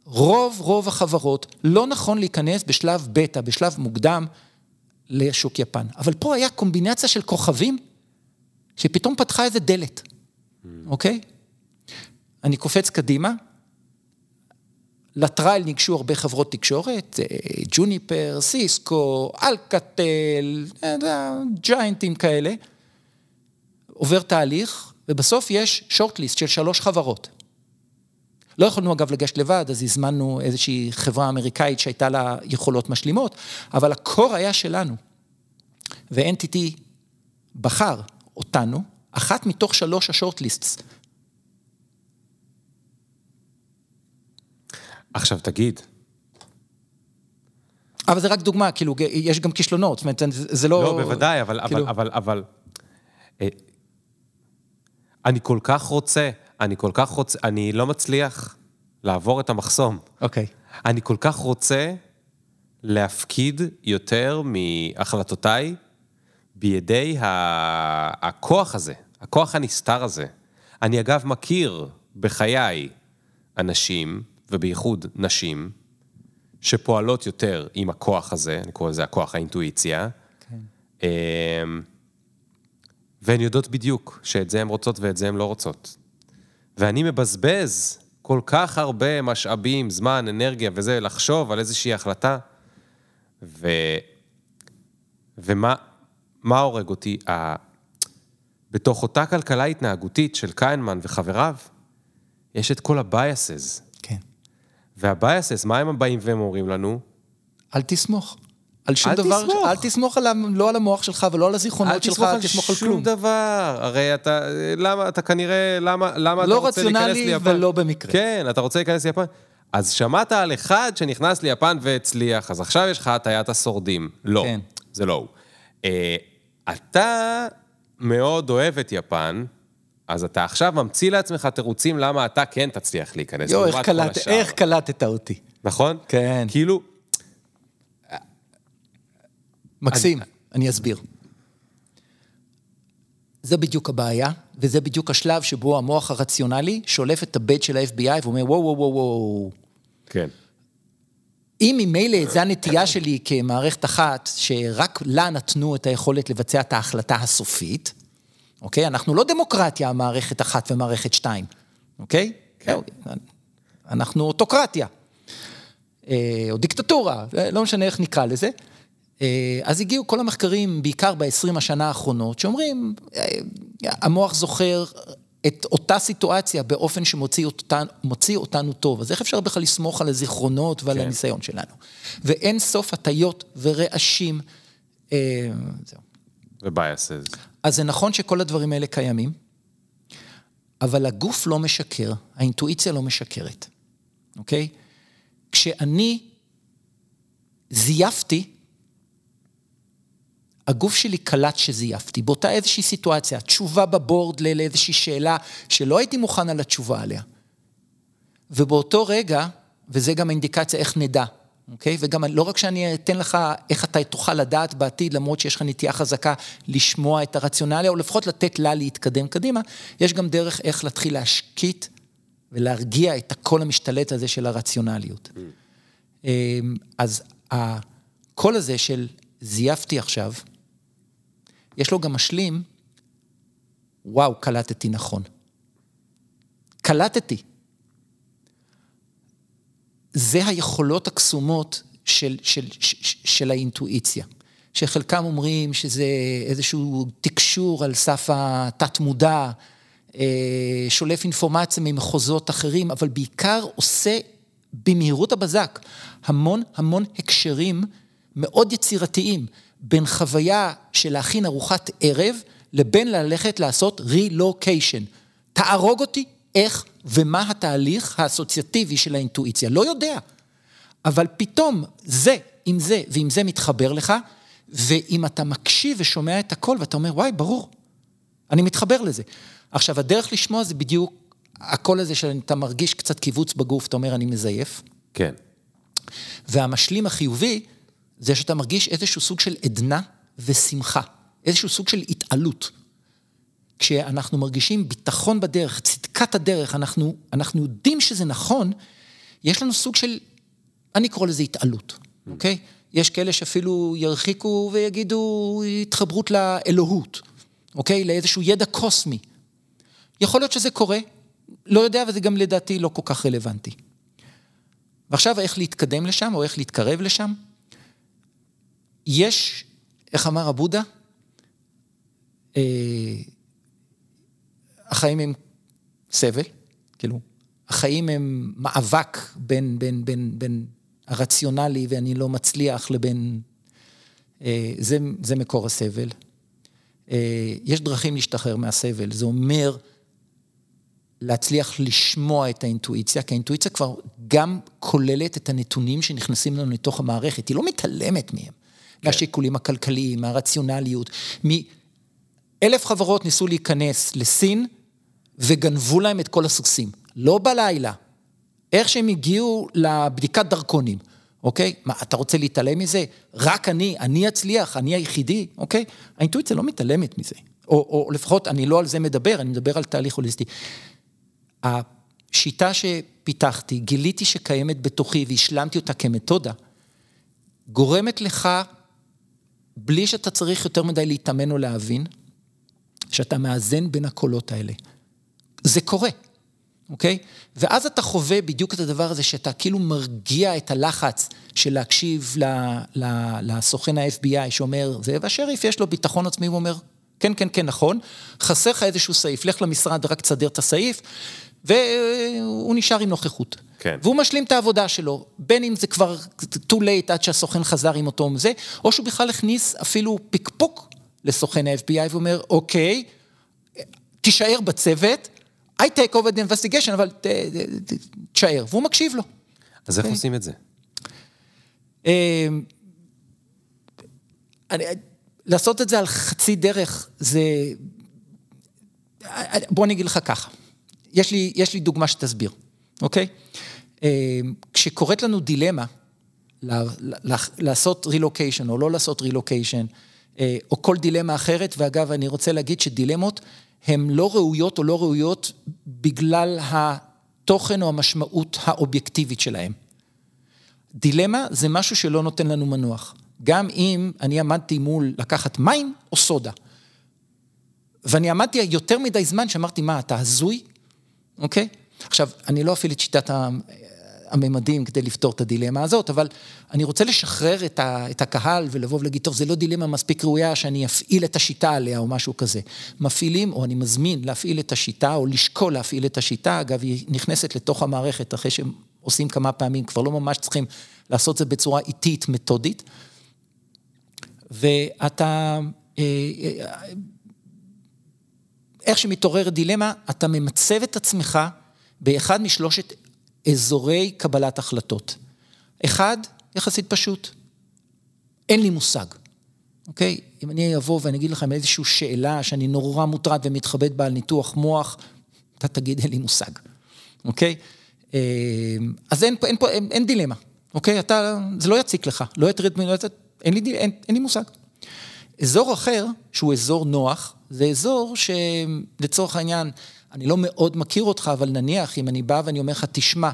רוב רוב החברות לא נכון להיכנס בשלב בטא, בשלב מוקדם, לשוק יפן. אבל פה היה קומבינציה של כוכבים, שפתאום פתחה איזה דלת, mm. אוקיי? אני קופץ קדימה, לטרייל ניגשו הרבה חברות תקשורת, אה, ג'וניפר, סיסקו, אלקטל, אה, ג'יינטים כאלה. עובר תהליך, ובסוף יש שורטליסט של שלוש חברות. לא יכולנו אגב לגשת לבד, אז הזמנו איזושהי חברה אמריקאית שהייתה לה יכולות משלימות, אבל הקור היה שלנו. ו-NTT בחר אותנו, אחת מתוך שלוש השורטליסטס. עכשיו תגיד. אבל זה רק דוגמה, כאילו, יש גם כישלונות, זאת אומרת, זה לא... לא, בוודאי, אבל, כאילו... אבל, אבל, אבל... אה, אני כל כך רוצה, אני כל כך רוצה, אני לא מצליח לעבור את המחסום. אוקיי. Okay. אני כל כך רוצה להפקיד יותר מהחלטותיי בידי הכוח הזה, הכוח הנסתר הזה. אני אגב מכיר בחיי אנשים, ובייחוד נשים, שפועלות יותר עם הכוח הזה, אני קורא לזה הכוח האינטואיציה. כן. אמ, והן יודעות בדיוק שאת זה הן רוצות ואת זה הן לא רוצות. ואני מבזבז כל כך הרבה משאבים, זמן, אנרגיה וזה, לחשוב על איזושהי החלטה. ו... ומה מה הורג אותי? ה... בתוך אותה כלכלה התנהגותית של כהנמן וחבריו, יש את כל ה biases. וה biases, מה הם באים והם אומרים לנו? אל תסמוך. על שום אל דבר, תסמוך. אל תסמוך על, לא על המוח שלך ולא על הזיכרונות שלך, אל תסמוך על כלום. אל תסמוך על שום דבר. הרי אתה, למה, אתה כנראה, למה, למה לא אתה רוצה להיכנס ליפן? לא רציונלי ולא במקרה. כן, אתה רוצה להיכנס ליפן. אז שמעת על אחד שנכנס ליפן והצליח, אז עכשיו יש לך הטיית השורדים. לא, כן. זה לא הוא. אה, אתה מאוד אוהב את יפן, אז אתה עכשיו ממציא לעצמך תירוצים למה אתה כן תצליח להיכנס. יואו, איך, קלט, איך קלטת אותי. נכון? כן. כאילו... מקסים, אני, אני אסביר. זה בדיוק הבעיה, וזה בדיוק השלב שבו המוח הרציונלי שולף את הבט של ה-FBI ואומר, וואו, וואו, וואו, וואו. כן. אם ממילא זו הנטייה שלי כמערכת אחת, שרק לה נתנו את היכולת לבצע את ההחלטה הסופית, אוקיי? אנחנו לא דמוקרטיה, מערכת אחת ומערכת שתיים, אוקיי? כן. אנחנו אוטוקרטיה, אה, או דיקטטורה, לא משנה איך נקרא לזה. אה, אז הגיעו כל המחקרים, בעיקר ב-20 השנה האחרונות, שאומרים, אה, המוח זוכר את אותה סיטואציה באופן שמוציא אותן, אותנו טוב. אז איך אפשר בכלל לסמוך על הזיכרונות ועל כן. הניסיון שלנו? ואין סוף הטיות ורעשים. אה, זהו. ובייסס. אז זה נכון שכל הדברים האלה קיימים, אבל הגוף לא משקר, האינטואיציה לא משקרת, אוקיי? כשאני זייפתי, הגוף שלי קלט שזייפתי, באותה איזושהי סיטואציה, תשובה בבורד לאיזושהי שאלה שלא הייתי מוכן על התשובה עליה. ובאותו רגע, וזה גם האינדיקציה איך נדע, אוקיי? וגם לא רק שאני אתן לך איך אתה תוכל לדעת בעתיד, למרות שיש לך נטייה חזקה לשמוע את הרציונליה, או לפחות לתת לה להתקדם קדימה, יש גם דרך איך להתחיל להשקיט ולהרגיע את הקול המשתלט הזה של הרציונליות. Mm. אמ, אז הקול הזה של זייפתי עכשיו, יש לו גם משלים, וואו, קלטתי נכון. קלטתי. זה היכולות הקסומות של, של, של, של האינטואיציה. שחלקם אומרים שזה איזשהו תקשור על סף התת-מודע, אה, שולף אינפורמציה ממחוזות אחרים, אבל בעיקר עושה במהירות הבזק המון המון הקשרים מאוד יצירתיים. בין חוויה של להכין ארוחת ערב לבין ללכת לעשות רילוקיישן. תהרוג אותי איך ומה התהליך האסוציאטיבי של האינטואיציה. לא יודע. אבל פתאום זה עם זה ועם זה מתחבר לך, ואם אתה מקשיב ושומע את הכל ואתה אומר, וואי, ברור, אני מתחבר לזה. עכשיו, הדרך לשמוע זה בדיוק הקול הזה שאתה מרגיש קצת קיבוץ בגוף, אתה אומר, אני מזייף. כן. והמשלים החיובי, זה שאתה מרגיש איזשהו סוג של עדנה ושמחה, איזשהו סוג של התעלות. כשאנחנו מרגישים ביטחון בדרך, צדקת הדרך, אנחנו, אנחנו יודעים שזה נכון, יש לנו סוג של, אני קורא לזה התעלות, אוקיי? יש כאלה שאפילו ירחיקו ויגידו התחברות לאלוהות, אוקיי? לאיזשהו ידע קוסמי. יכול להיות שזה קורה, לא יודע, וזה גם לדעתי לא כל כך רלוונטי. ועכשיו איך להתקדם לשם, או איך להתקרב לשם? יש, איך אמר הבודה? אה, החיים הם סבל, כאילו, החיים הם מאבק בין, בין, בין, בין הרציונלי ואני לא מצליח לבין... אה, זה, זה מקור הסבל. אה, יש דרכים להשתחרר מהסבל, זה אומר להצליח לשמוע את האינטואיציה, כי האינטואיציה כבר גם כוללת את הנתונים שנכנסים לנו לתוך המערכת, היא לא מתעלמת מהם. כן. מהשיקולים הכלכליים, מהרציונליות. אלף חברות ניסו להיכנס לסין וגנבו להם את כל הסוסים. לא בלילה. איך שהם הגיעו לבדיקת דרכונים. אוקיי? מה, אתה רוצה להתעלם מזה? רק אני, אני אצליח, אני היחידי, אוקיי? האינטואיציה לא מתעלמת מזה. או, או לפחות, אני לא על זה מדבר, אני מדבר על תהליך הוליסטי. השיטה שפיתחתי, גיליתי שקיימת בתוכי והשלמתי אותה כמתודה, גורמת לך, בלי שאתה צריך יותר מדי להתאמן או להבין, שאתה מאזן בין הקולות האלה. זה קורה. אוקיי? ואז אתה חווה בדיוק את הדבר הזה, שאתה כאילו מרגיע את הלחץ של להקשיב לסוכן ה-FBI שאומר, זה, והשריף יש לו ביטחון עצמי, הוא אומר, כן, כן, כן, נכון, חסר לך איזשהו סעיף, לך למשרד, רק תסדר את הסעיף, והוא נשאר עם נוכחות. כן. והוא משלים את העבודה שלו, בין אם זה כבר too late עד שהסוכן חזר עם אותו זה, או שהוא בכלל הכניס אפילו פקפוק לסוכן ה-FBI ואומר, אוקיי, תישאר בצוות, I take over the investigation, אבל תשאר, והוא מקשיב לו. אז איך אוקיי? עושים את זה? אמ, לעשות את זה על חצי דרך, זה... בוא אני אגיד לך ככה, יש לי, יש לי דוגמה שתסביר, אוקיי? אמ, כשקורית לנו דילמה, לעשות רילוקיישן או לא לעשות רילוקיישן, אה, או כל דילמה אחרת, ואגב, אני רוצה להגיד שדילמות הן לא ראויות או לא ראויות בגלל התוכן או המשמעות האובייקטיבית שלהן. דילמה זה משהו שלא נותן לנו מנוח. גם אם אני עמדתי מול לקחת מים או סודה. ואני עמדתי יותר מדי זמן שאמרתי, מה, אתה הזוי? אוקיי? עכשיו, אני לא אפעיל את שיטת הממדים כדי לפתור את הדילמה הזאת, אבל אני רוצה לשחרר את, ה, את הקהל ולבוא ולהגיד, טוב, זה לא דילמה מספיק ראויה שאני אפעיל את השיטה עליה או משהו כזה. מפעילים, או אני מזמין להפעיל את השיטה, או לשקול להפעיל את השיטה, אגב, היא נכנסת לתוך המערכת אחרי שהם עושים כמה פעמים, כבר לא ממש צריכים לעשות את זה בצורה איטית, מתודית. ואתה, אה, אה, איך שמתעוררת דילמה, אתה ממצב את עצמך באחד משלושת אזורי קבלת החלטות. אחד, יחסית פשוט, אין לי מושג, אוקיי? אם אני אבוא ואני אגיד לכם איזושהי שאלה שאני נורא מוטרד ומתחבט בה על ניתוח מוח, אתה תגיד אין לי מושג, אוקיי? אה, אז אין, אין, אין, אין דילמה, אוקיי? אתה, זה לא יציק לך, לא יטריד ממנו, אין לי, אין, אין לי מושג. אזור אחר, שהוא אזור נוח, זה אזור שלצורך העניין, אני לא מאוד מכיר אותך, אבל נניח אם אני בא ואני אומר לך, תשמע,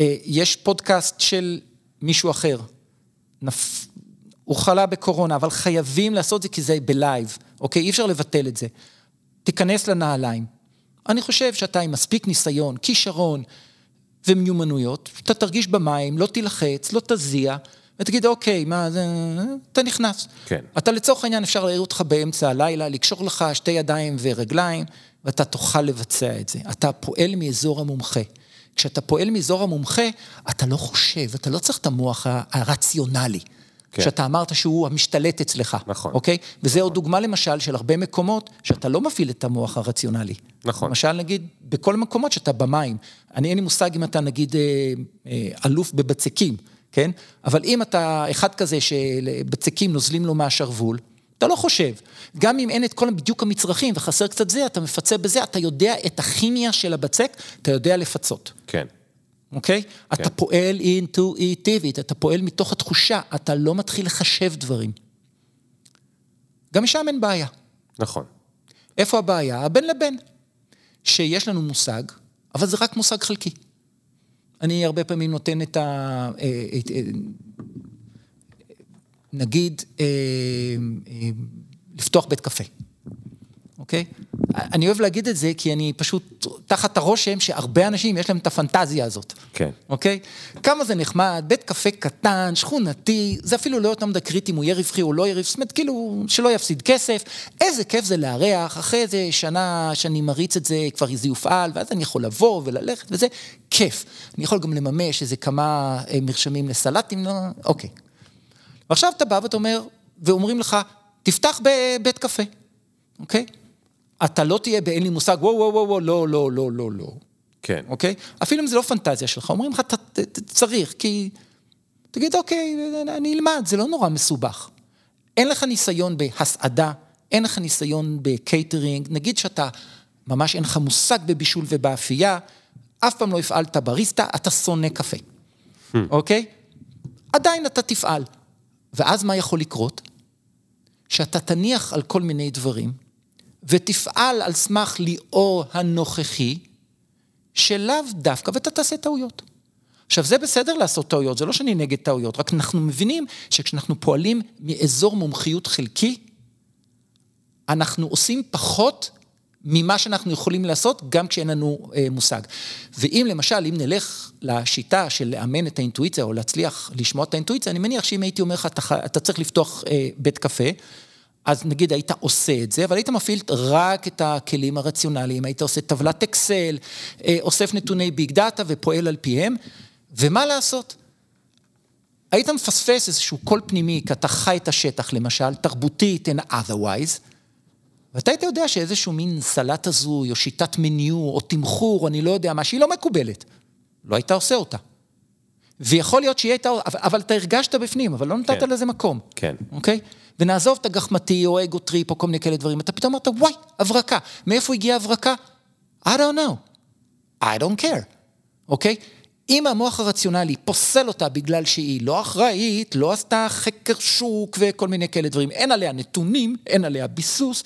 אה, יש פודקאסט של מישהו אחר, נפ... הוא חלה בקורונה, אבל חייבים לעשות את זה כי זה בלייב, אוקיי? אי אפשר לבטל את זה. תיכנס לנעליים. אני חושב שאתה עם מספיק ניסיון, כישרון ומיומנויות, אתה תרגיש במים, לא תילחץ, לא תזיע, ותגיד, אוקיי, מה, זה... אתה נכנס. כן. אתה לצורך העניין, אפשר להעיר אותך באמצע הלילה, לקשור לך שתי ידיים ורגליים, ואתה תוכל לבצע את זה. אתה פועל מאזור המומחה. כשאתה פועל מאזור המומחה, אתה לא חושב, אתה לא צריך את המוח הרציונלי. כן. שאתה אמרת שהוא המשתלט אצלך. נכון. אוקיי? וזה נכון. עוד דוגמה למשל של הרבה מקומות שאתה לא מפעיל את המוח הרציונלי. נכון. למשל נגיד, בכל המקומות שאתה במים. אני אין לי מושג אם אתה נגיד אה, אה, אלוף בבצקים, כן? אבל אם אתה אחד כזה שבצקים נוזלים לו מהשרוול, אתה לא חושב. גם אם אין את כל בדיוק המצרכים וחסר קצת זה, אתה מפצה בזה, אתה יודע את הכימיה של הבצק, אתה יודע לפצות. כן. אוקיי? כן. אתה פועל אינטואיטיבית, אתה פועל מתוך התחושה, אתה לא מתחיל לחשב דברים. גם משם אין בעיה. נכון. איפה הבעיה? הבין לבין. שיש לנו מושג, אבל זה רק מושג חלקי. אני הרבה פעמים נותן את ה... אה, אה, נגיד, אה, לפתוח בית קפה, אוקיי? אני אוהב להגיד את זה כי אני פשוט תחת הרושם שהרבה אנשים יש להם את הפנטזיה הזאת. כן. אוקיי? כמה זה נחמד, בית קפה קטן, שכונתי, זה אפילו לא יותר מדי קריטי אם הוא יהיה רווחי או לא יהיה רווחי, זאת אומרת, כאילו, שלא יפסיד כסף. איזה כיף זה לארח, אחרי איזה שנה שאני מריץ את זה, כבר זה יופעל, ואז אני יכול לבוא וללכת וזה, כיף. אני יכול גם לממש איזה כמה אה, מרשמים לסלטים, לא, אוקיי. ועכשיו אתה בא ואתה אומר, ואומרים לך, תפתח בבית קפה, אוקיי? אתה לא תהיה באין לי מושג, וואו, וואו, וואו, לא, לא, לא, לא, לא. כן. אוקיי? אפילו אם זה לא פנטזיה שלך, אומרים לך, צריך, כי... תגיד, אוקיי, אני אלמד, זה לא נורא מסובך. אין לך ניסיון בהסעדה, אין לך ניסיון בקייטרינג, נגיד שאתה, ממש אין לך מושג בבישול ובאפייה, אף פעם לא הפעלת בריסטה, אתה שונא קפה, hmm. אוקיי? עדיין אתה תפעל. ואז מה יכול לקרות? שאתה תניח על כל מיני דברים, ותפעל על סמך ליאור הנוכחי, שלאו דווקא, ואתה תעשה טעויות. עכשיו, זה בסדר לעשות טעויות, זה לא שאני נגד טעויות, רק אנחנו מבינים שכשאנחנו פועלים מאזור מומחיות חלקי, אנחנו עושים פחות ממה שאנחנו יכולים לעשות, גם כשאין לנו אה, מושג. ואם למשל, אם נלך לשיטה של לאמן את האינטואיציה, או להצליח לשמוע את האינטואיציה, אני מניח שאם הייתי אומר לך, אתה, אתה צריך לפתוח אה, בית קפה, אז נגיד היית עושה את זה, אבל היית מפעיל רק את הכלים הרציונליים, היית עושה טבלת אקסל, אה, אוסף נתוני big data ופועל על פיהם, ומה לעשות? היית מפספס איזשהו קול פנימי, כי אתה חי את השטח למשל, תרבותית and otherwise, ואתה היית יודע שאיזשהו מין סלט הזוי, או שיטת מניו, או תמחור, או אני לא יודע מה, שהיא לא מקובלת. לא היית עושה אותה. ויכול להיות שהיא הייתה, אבל, אבל אתה הרגשת בפנים, אבל לא נתת כן. לזה מקום. כן. אוקיי? ונעזוב את הגחמתי, או ego trip, או כל מיני כאלה דברים, אתה פתאום אמרת, וואי, הברקה. מאיפה הגיעה הברקה? I don't know. I don't care. אוקיי? אם המוח הרציונלי פוסל אותה בגלל שהיא לא אחראית, לא עשתה חקר שוק וכל מיני כאלה דברים, אין עליה נתונים, אין עליה ביסוס,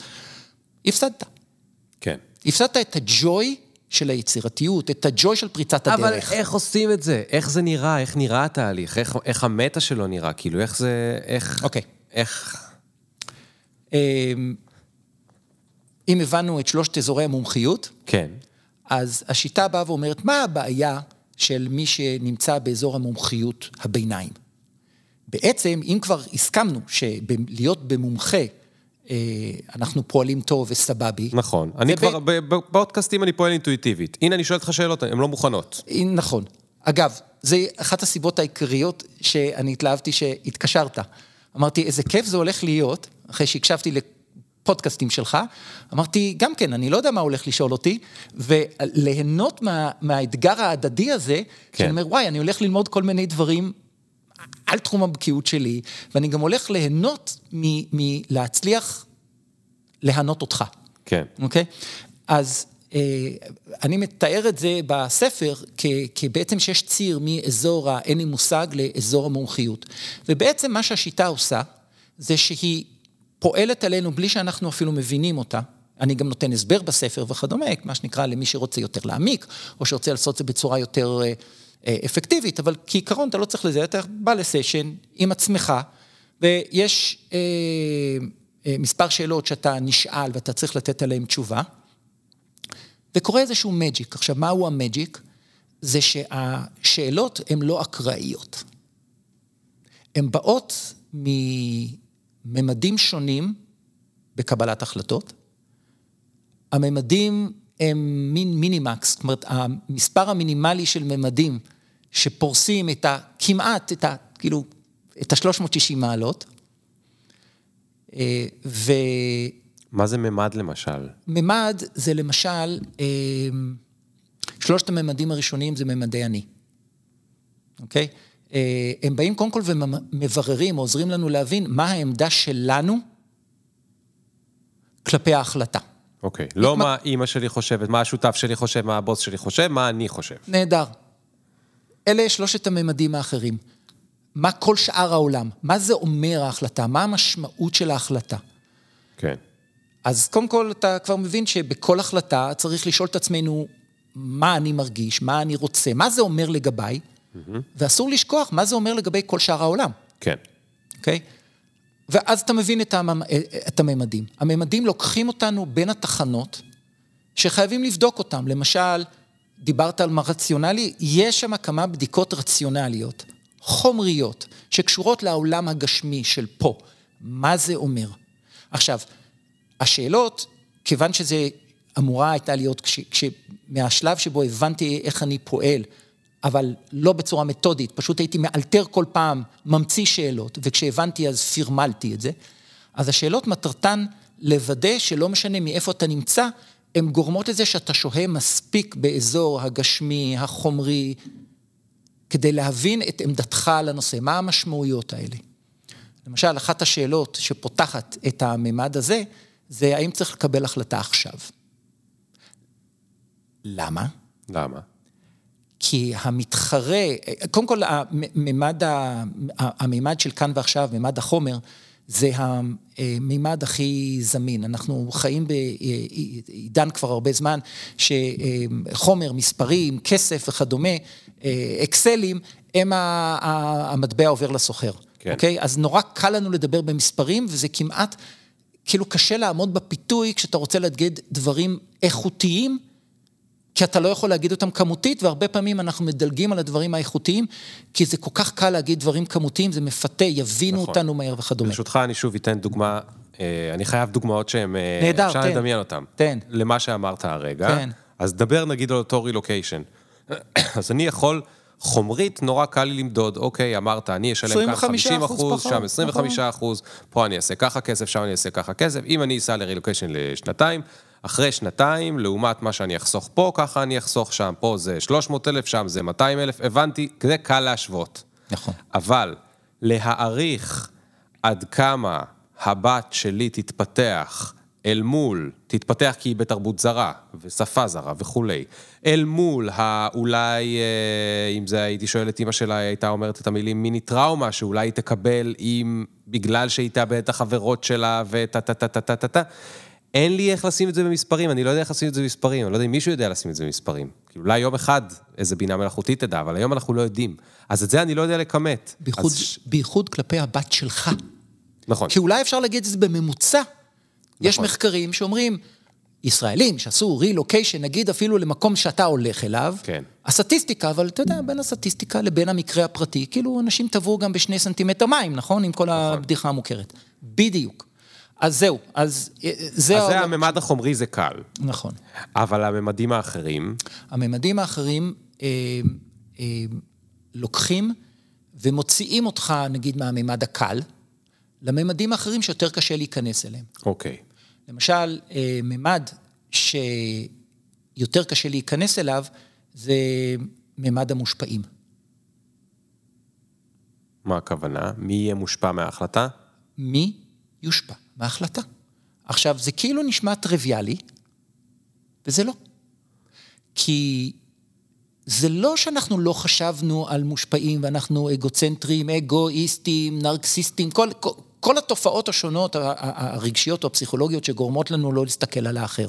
הפסדת. כן. הפסדת את הג'וי של היצירתיות, את הג'וי של פריצת הדרך. אבל איך עושים את זה? איך זה נראה? איך נראה התהליך? איך, איך המטה שלו נראה? כאילו, איך זה... איך... אוקיי. איך... אמ, אם הבנו את שלושת אזורי המומחיות, כן. אז השיטה באה ואומרת, מה הבעיה של מי שנמצא באזור המומחיות הביניים? בעצם, אם כבר הסכמנו שלהיות במומחה אנחנו פועלים טוב וסבבי. נכון. אני כבר, בפודקאסטים אני פועל אינטואיטיבית. הנה, אני שואל אותך שאלות, הן לא מוכנות. נכון. אגב, זה אחת הסיבות העיקריות שאני התלהבתי שהתקשרת. אמרתי, איזה כיף זה הולך להיות, אחרי שהקשבתי לפודקאסטים שלך, אמרתי, גם כן, אני לא יודע מה הולך לשאול אותי, וליהנות מה, מהאתגר ההדדי הזה, כן. שאני אומר, וואי, אני הולך ללמוד כל מיני דברים על תחום הבקיאות שלי, ואני גם הולך ליהנות מלהצליח להנות אותך. כן. אוקיי? אז אה, אני מתאר את זה בספר כבעצם שיש ציר מאזור האין לי מושג לאזור המומחיות. ובעצם מה שהשיטה עושה, זה שהיא פועלת עלינו בלי שאנחנו אפילו מבינים אותה. אני גם נותן הסבר בספר וכדומה, מה שנקרא למי שרוצה יותר להעמיק, או שרוצה לעשות את זה בצורה יותר... אה, אפקטיבית, אבל כעיקרון אתה לא צריך לזה, אתה בא לסשן עם עצמך, ויש אה, אה, מספר שאלות שאתה נשאל ואתה צריך לתת עליהן תשובה, וקורה איזשהו מג'יק. עכשיו, מהו המג'יק? זה שהשאלות הן לא אקראיות. הן באות מממדים שונים בקבלת החלטות. הממדים הם מין מינימקס, זאת אומרת, המספר המינימלי של ממדים שפורסים את ה... כמעט, את ה... כאילו, את ה-360 מעלות. אה, ו... מה זה ממד למשל? ממד זה למשל, אה, שלושת הממדים הראשונים זה ממדי אני, אוקיי? אה, הם באים קודם כל ומבררים, עוזרים לנו להבין מה העמדה שלנו כלפי ההחלטה. אוקיי, לא מה אימא שלי חושבת, מה השותף שלי חושב, מה הבוס שלי חושב, מה אני חושב. נהדר. אלה שלושת הממדים האחרים. מה כל שאר העולם? מה זה אומר ההחלטה? מה המשמעות של ההחלטה? כן. אז קודם כל, אתה כבר מבין שבכל החלטה צריך לשאול את עצמנו מה אני מרגיש, מה אני רוצה, מה זה אומר לגביי, mm-hmm. ואסור לשכוח מה זה אומר לגבי כל שאר העולם. כן. אוקיי? Okay? ואז אתה מבין את, הממ... את הממדים. הממדים לוקחים אותנו בין התחנות שחייבים לבדוק אותם. למשל, דיברת על מה רציונלי, יש שם כמה בדיקות רציונליות, חומריות, שקשורות לעולם הגשמי של פה. מה זה אומר? עכשיו, השאלות, כיוון שזה אמורה הייתה להיות, כש, כש, מהשלב שבו הבנתי איך אני פועל, אבל לא בצורה מתודית, פשוט הייתי מאלתר כל פעם, ממציא שאלות, וכשהבנתי אז פרמלתי את זה. אז השאלות מטרתן לוודא שלא משנה מאיפה אתה נמצא, הן גורמות לזה שאתה שוהה מספיק באזור הגשמי, החומרי, כדי להבין את עמדתך על הנושא, מה המשמעויות האלה. למשל, אחת השאלות שפותחת את הממד הזה, זה האם צריך לקבל החלטה עכשיו. למה? למה? כי המתחרה, קודם כל, הממד, הממד של כאן ועכשיו, ממד החומר, זה המימד הכי זמין. אנחנו חיים בעידן כבר הרבה זמן, שחומר, מספרים, כסף וכדומה, אקסלים, הם המטבע עובר לסוחר. כן. אוקיי? אז נורא קל לנו לדבר במספרים, וזה כמעט, כאילו קשה לעמוד בפיתוי כשאתה רוצה להגיד דברים איכותיים. כי אתה לא יכול להגיד אותם כמותית, והרבה פעמים אנחנו מדלגים על הדברים האיכותיים, כי זה כל כך קל להגיד דברים כמותיים, זה מפתה, יבינו נכון. אותנו מהר וכדומה. ברשותך, אני שוב אתן דוגמה, אה, אני חייב דוגמאות שהן, אה, נהדר, אפשר תן. לדמיין אותן. תן. למה שאמרת הרגע. כן. אז דבר נגיד על אותו רילוקיישן. אז אני יכול... חומרית, נורא קל לי למדוד, אוקיי, אמרת, אני אשלם כאן 50 אחוז, שם 25 אחוז, פה אני אעשה ככה כסף, שם אני אעשה ככה כסף. אם אני אסע לרילוקיישן לשנתיים, אחרי שנתיים, לעומת מה שאני אחסוך פה, ככה אני אחסוך שם. פה זה 300 אלף, שם זה 200 אלף, הבנתי, זה קל להשוות. נכון. אבל להעריך עד כמה הבת שלי תתפתח אל מול, תתפתח כי היא בתרבות זרה, ושפה זרה וכולי, אל מול האולי, אה, אם זה הייתי שואל את אימא שלה, היא הייתה אומרת את המילים מיני טראומה, שאולי היא תקבל אם, בגלל שהיא תאבד את החברות שלה וטה טה טה טה טה טה טה. אין לי איך לשים את זה במספרים, אני לא יודע איך לשים את זה במספרים, אני לא יודע אם מישהו יודע לשים את זה במספרים. כאילו, אולי יום אחד איזה בינה מלאכותית תדע, אבל היום אנחנו לא יודעים. אז את זה אני לא יודע לכמת. בייחוד, אז... בייחוד כלפי הבת שלך. נכון. כי אולי אפשר להגיד את זה בממוצע. נכון. יש מחקרים שאומרים, ישראלים שעשו רילוקיישן, נגיד אפילו למקום שאתה הולך אליו, כן. הסטטיסטיקה, אבל אתה יודע, בין הסטטיסטיקה לבין המקרה הפרטי, כאילו אנשים טבעו גם בשני סנטימטר מים, נכון? עם כל נכון. הבדיחה המוכרת. בדיוק. אז זהו, אז אה, זה... אז זה הממד החומרי, זה קל. נכון. אבל הממדים האחרים? הממדים האחרים אה, אה, לוקחים ומוציאים אותך, נגיד, מהממד הקל, לממדים האחרים שיותר קשה להיכנס אליהם. אוקיי. למשל, אה, ממד שיותר קשה להיכנס אליו, זה ממד המושפעים. מה הכוונה? מי יהיה מושפע מההחלטה? מי יושפע מההחלטה. עכשיו, זה כאילו נשמע טריוויאלי, וזה לא. כי זה לא שאנחנו לא חשבנו על מושפעים ואנחנו אגוצנטרים, אגואיסטים, נרקסיסטים, כל, כל, כל התופעות השונות, הרגשיות או הפסיכולוגיות שגורמות לנו לא להסתכל על האחר.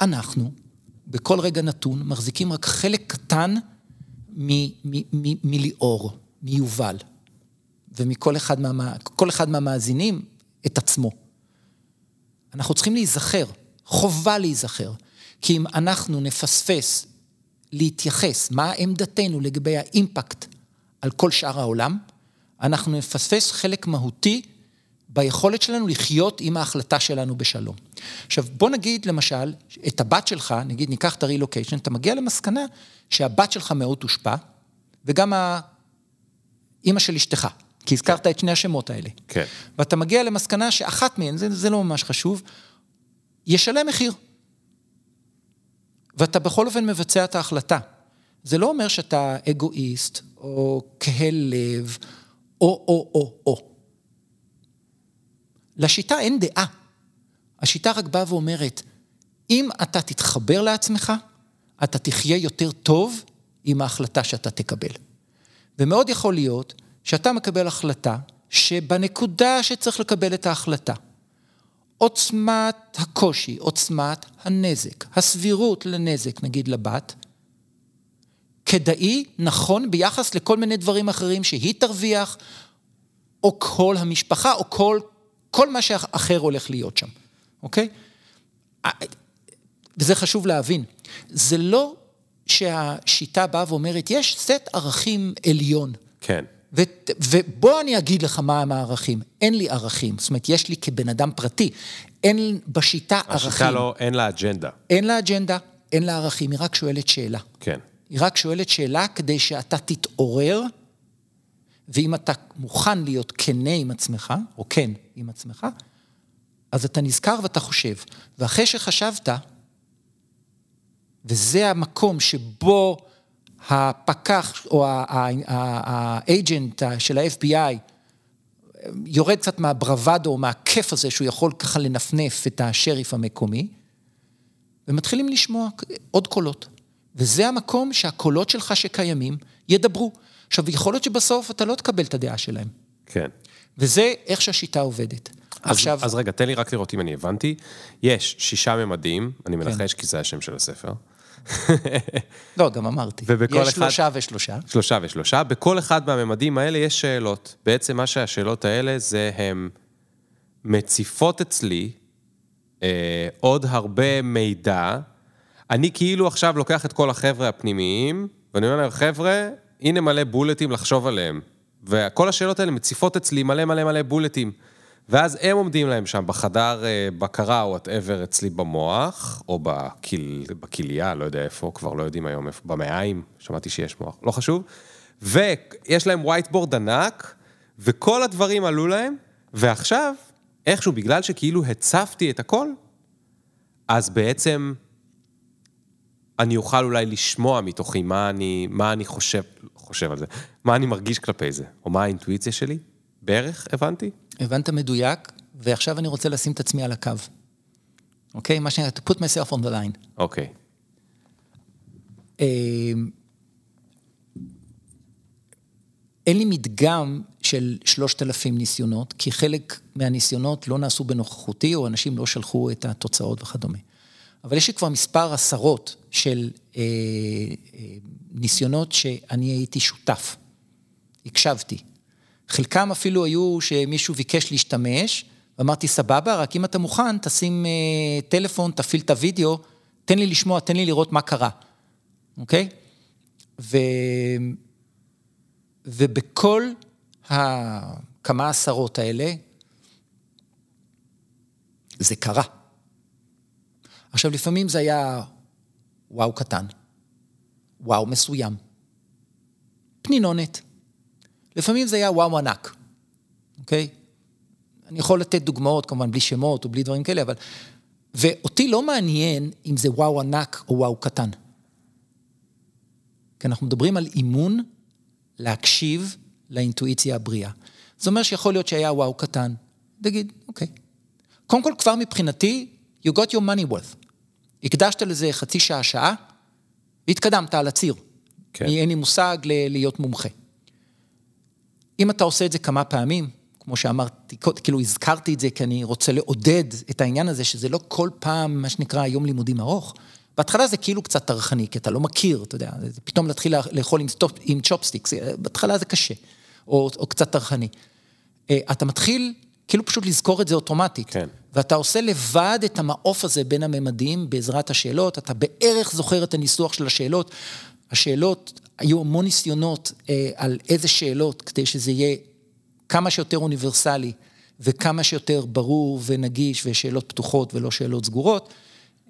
אנחנו, בכל רגע נתון, מחזיקים רק חלק קטן מליאור, מיובל. ומכל אחד, מה, אחד מהמאזינים את עצמו. אנחנו צריכים להיזכר, חובה להיזכר, כי אם אנחנו נפספס להתייחס מה עמדתנו לגבי האימפקט על כל שאר העולם, אנחנו נפספס חלק מהותי ביכולת שלנו לחיות עם ההחלטה שלנו בשלום. עכשיו, בוא נגיד למשל, את הבת שלך, נגיד ניקח את הרילוקיישן, אתה מגיע למסקנה שהבת שלך מאוד תושפע, וגם האימא של אשתך. כי הזכרת. את שני השמות האלה. כן. ואתה מגיע למסקנה שאחת מהן, זה, זה לא ממש חשוב, ישלם מחיר. ואתה בכל אופן מבצע את ההחלטה. זה לא אומר שאתה אגואיסט, או קהל לב, או, או, או, או. לשיטה אין דעה. השיטה רק באה ואומרת, אם אתה תתחבר לעצמך, אתה תחיה יותר טוב עם ההחלטה שאתה תקבל. ומאוד יכול להיות שאתה מקבל החלטה, שבנקודה שצריך לקבל את ההחלטה, עוצמת הקושי, עוצמת הנזק, הסבירות לנזק, נגיד לבת, כדאי, נכון, ביחס לכל מיני דברים אחרים שהיא תרוויח, או כל המשפחה, או כל, כל מה שאחר הולך להיות שם, אוקיי? וזה חשוב להבין. זה לא שהשיטה באה ואומרת, יש סט ערכים עליון. כן. ו, ובוא אני אגיד לך מה הם הערכים. אין לי ערכים. זאת אומרת, יש לי כבן אדם פרטי, אין בשיטה השיטה ערכים. השיטה לא, אין לה אג'נדה. אין לה אג'נדה, אין לה ערכים, היא רק שואלת שאלה. כן. היא רק שואלת שאלה כדי שאתה תתעורר, ואם אתה מוכן להיות כנה עם עצמך, או כן עם עצמך, אז אתה נזכר ואתה חושב. ואחרי שחשבת, וזה המקום שבו הפקח או האג'נט של ה-FBI יורד קצת מהברוואדו או מהכיף הזה שהוא יכול ככה לנפנף את השריף המקומי, ומתחילים לשמוע עוד קולות. וזה המקום שהקולות שלך שקיימים ידברו. עכשיו, יכול להיות שבסוף אתה לא תקבל את הדעה שלהם. כן. וזה איך שהשיטה עובדת. אז, עכשיו... אז רגע, תן לי רק לראות אם אני הבנתי. יש שישה ממדים, אני מנחש כן. כי זה השם של הספר. לא, גם אמרתי. יש אחד... שלושה ושלושה. שלושה ושלושה. בכל אחד מהממדים האלה יש שאלות. בעצם מה שהשאלות האלה זה הן מציפות אצלי אה, עוד הרבה מידע. אני כאילו עכשיו לוקח את כל החבר'ה הפנימיים, ואני אומר להם, חבר'ה, הנה מלא bullets לחשוב עליהם. וכל השאלות האלה מציפות אצלי מלא מלא מלא bullets. ואז הם עומדים להם שם בחדר אה, בקרה או whatever אצלי במוח, או בקיל, בכליה, לא יודע איפה, כבר לא יודעים היום איפה, במעיים, שמעתי שיש מוח, לא חשוב. ויש להם whiteboard ענק, וכל הדברים עלו להם, ועכשיו, איכשהו, בגלל שכאילו הצפתי את הכל, אז בעצם אני אוכל אולי לשמוע מתוכי מה אני, מה אני חושב, חושב על זה, מה אני מרגיש כלפי זה, או מה האינטואיציה שלי, בערך, הבנתי? הבנת מדויק, ועכשיו אני רוצה לשים את עצמי על הקו. אוקיי? מה שנקרא, to put myself on the line. אוקיי. אמ, אין לי מדגם של שלושת אלפים ניסיונות, כי חלק מהניסיונות לא נעשו בנוכחותי, או אנשים לא שלחו את התוצאות וכדומה. אבל יש לי כבר מספר עשרות של אה, אה, ניסיונות שאני הייתי שותף, הקשבתי, חלקם אפילו היו שמישהו ביקש להשתמש, ואמרתי, סבבה, רק אם אתה מוכן, תשים אה, טלפון, תפעיל את הוידאו, תן לי לשמוע, תן לי לראות מה קרה, אוקיי? ו... ובכל הכמה עשרות האלה, זה קרה. עכשיו, לפעמים זה היה וואו קטן, וואו מסוים, פנינונת. לפעמים זה היה וואו ענק, אוקיי? אני יכול לתת דוגמאות, כמובן, בלי שמות או בלי דברים כאלה, אבל... ואותי לא מעניין אם זה וואו ענק או וואו קטן. כי אנחנו מדברים על אימון להקשיב לאינטואיציה הבריאה. זה אומר שיכול להיות שהיה וואו קטן. תגיד, אוקיי. קודם כל, כבר מבחינתי, you got your money worth. הקדשת לזה חצי שעה, שעה, והתקדמת על הציר. כן. אין לי מושג להיות מומחה. אם אתה עושה את זה כמה פעמים, כמו שאמרתי, כאילו הזכרתי את זה כי אני רוצה לעודד את העניין הזה, שזה לא כל פעם, מה שנקרא, יום לימודים ארוך. בהתחלה זה כאילו קצת טרחני, כי אתה לא מכיר, אתה יודע, פתאום להתחיל לאכול עם, stop, עם צ'ופסטיקס, בהתחלה זה קשה, או, או קצת טרחני. אה, אתה מתחיל כאילו פשוט לזכור את זה אוטומטית. כן. ואתה עושה לבד את המעוף הזה בין הממדים בעזרת השאלות, אתה בערך זוכר את הניסוח של השאלות. השאלות, היו המון ניסיונות אה, על איזה שאלות, כדי שזה יהיה כמה שיותר אוניברסלי וכמה שיותר ברור ונגיש ושאלות פתוחות ולא שאלות סגורות.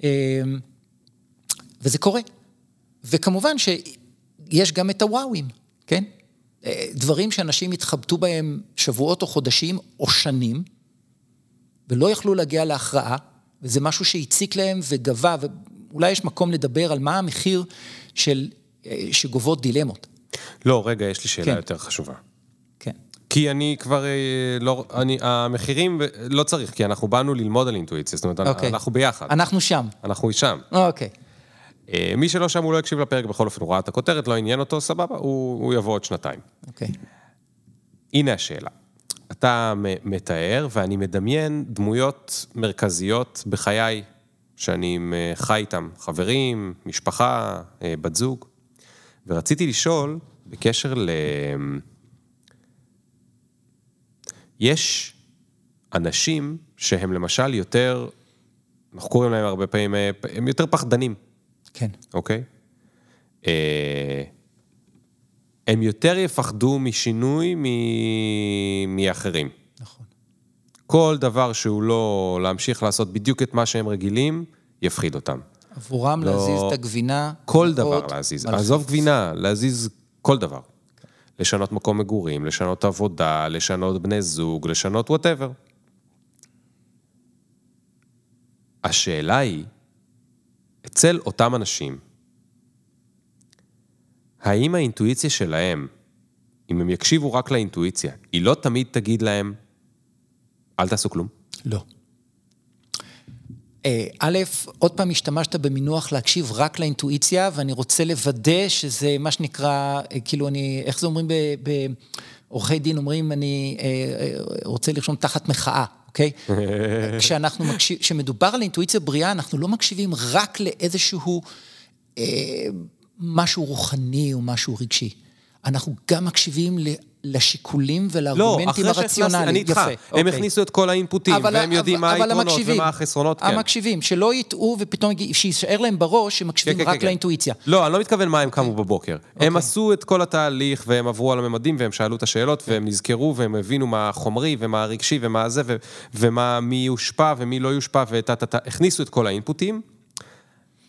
אה, וזה קורה. וכמובן שיש גם את הוואוים, כן? אה, דברים שאנשים התחבטו בהם שבועות או חודשים או שנים, ולא יכלו להגיע להכרעה, וזה משהו שהציק להם וגבה, ואולי יש מקום לדבר על מה המחיר של שגובות דילמות. לא, רגע, יש לי שאלה כן. יותר חשובה. כן. כי אני כבר אה, לא, אני, המחירים, לא צריך, כי אנחנו באנו ללמוד על אינטואיציה, זאת אומרת, אוקיי. אנחנו ביחד. אנחנו שם. אנחנו שם. אוקיי. אה, מי שלא שם, הוא לא הקשיב לפרק, בכל אופן, הוא ראה את הכותרת, לא עניין אותו, סבבה, הוא, הוא יבוא עוד שנתיים. אוקיי. הנה השאלה. אתה מתאר, ואני מדמיין דמויות מרכזיות בחיי, שאני אה, חי איתם, חברים, משפחה, בת זוג. ורציתי לשאול, בקשר ל... יש אנשים שהם למשל יותר, אנחנו קוראים להם הרבה פעמים, הם יותר פחדנים. כן. אוקיי? אה, הם יותר יפחדו משינוי מ... מאחרים. נכון. כל דבר שהוא לא להמשיך לעשות בדיוק את מה שהם רגילים, יפחיד אותם. עבורם לא... להזיז את הגבינה. כל דבר להזיז. עזוב גבינה, להזיז כל דבר. לשנות מקום מגורים, לשנות עבודה, לשנות בני זוג, לשנות וואטאבר. השאלה היא, אצל אותם אנשים, האם האינטואיציה שלהם, אם הם יקשיבו רק לאינטואיציה, היא לא תמיד תגיד להם, אל תעשו כלום? לא. אה, א', עוד פעם השתמשת במינוח להקשיב רק לאינטואיציה, ואני רוצה לוודא שזה מה שנקרא, אה, כאילו אני, איך זה אומרים בעורכי דין, אומרים, אני רוצה לרשום תחת מחאה, אוקיי? כשאנחנו מקשיב, כשמדובר על אינטואיציה בריאה, אנחנו לא מקשיבים רק לאיזשהו אה, משהו רוחני או משהו רגשי. אנחנו גם מקשיבים לשיקולים ולארגומנטים לא, הרציונליים. אני איתך, הם אוקיי. הכניסו את כל האינפוטים, והם יודעים מה היתרונות ומה החסרונות. כן. המקשיבים, שלא יטעו ופתאום, שיישאר להם בראש שמקשיבים כן, כן, רק כן, לאינטואיציה. לא, אני לא מתכוון מה הם קמו בבוקר. אוקיי. הם עשו את כל התהליך, והם עברו על הממדים, והם שאלו את השאלות, והם נזכרו, והם הבינו מה החומרי, ומה הרגשי, ומה זה, ומה, מי יושפע ומי לא יושפע, והכניסו את כל האינפוטים,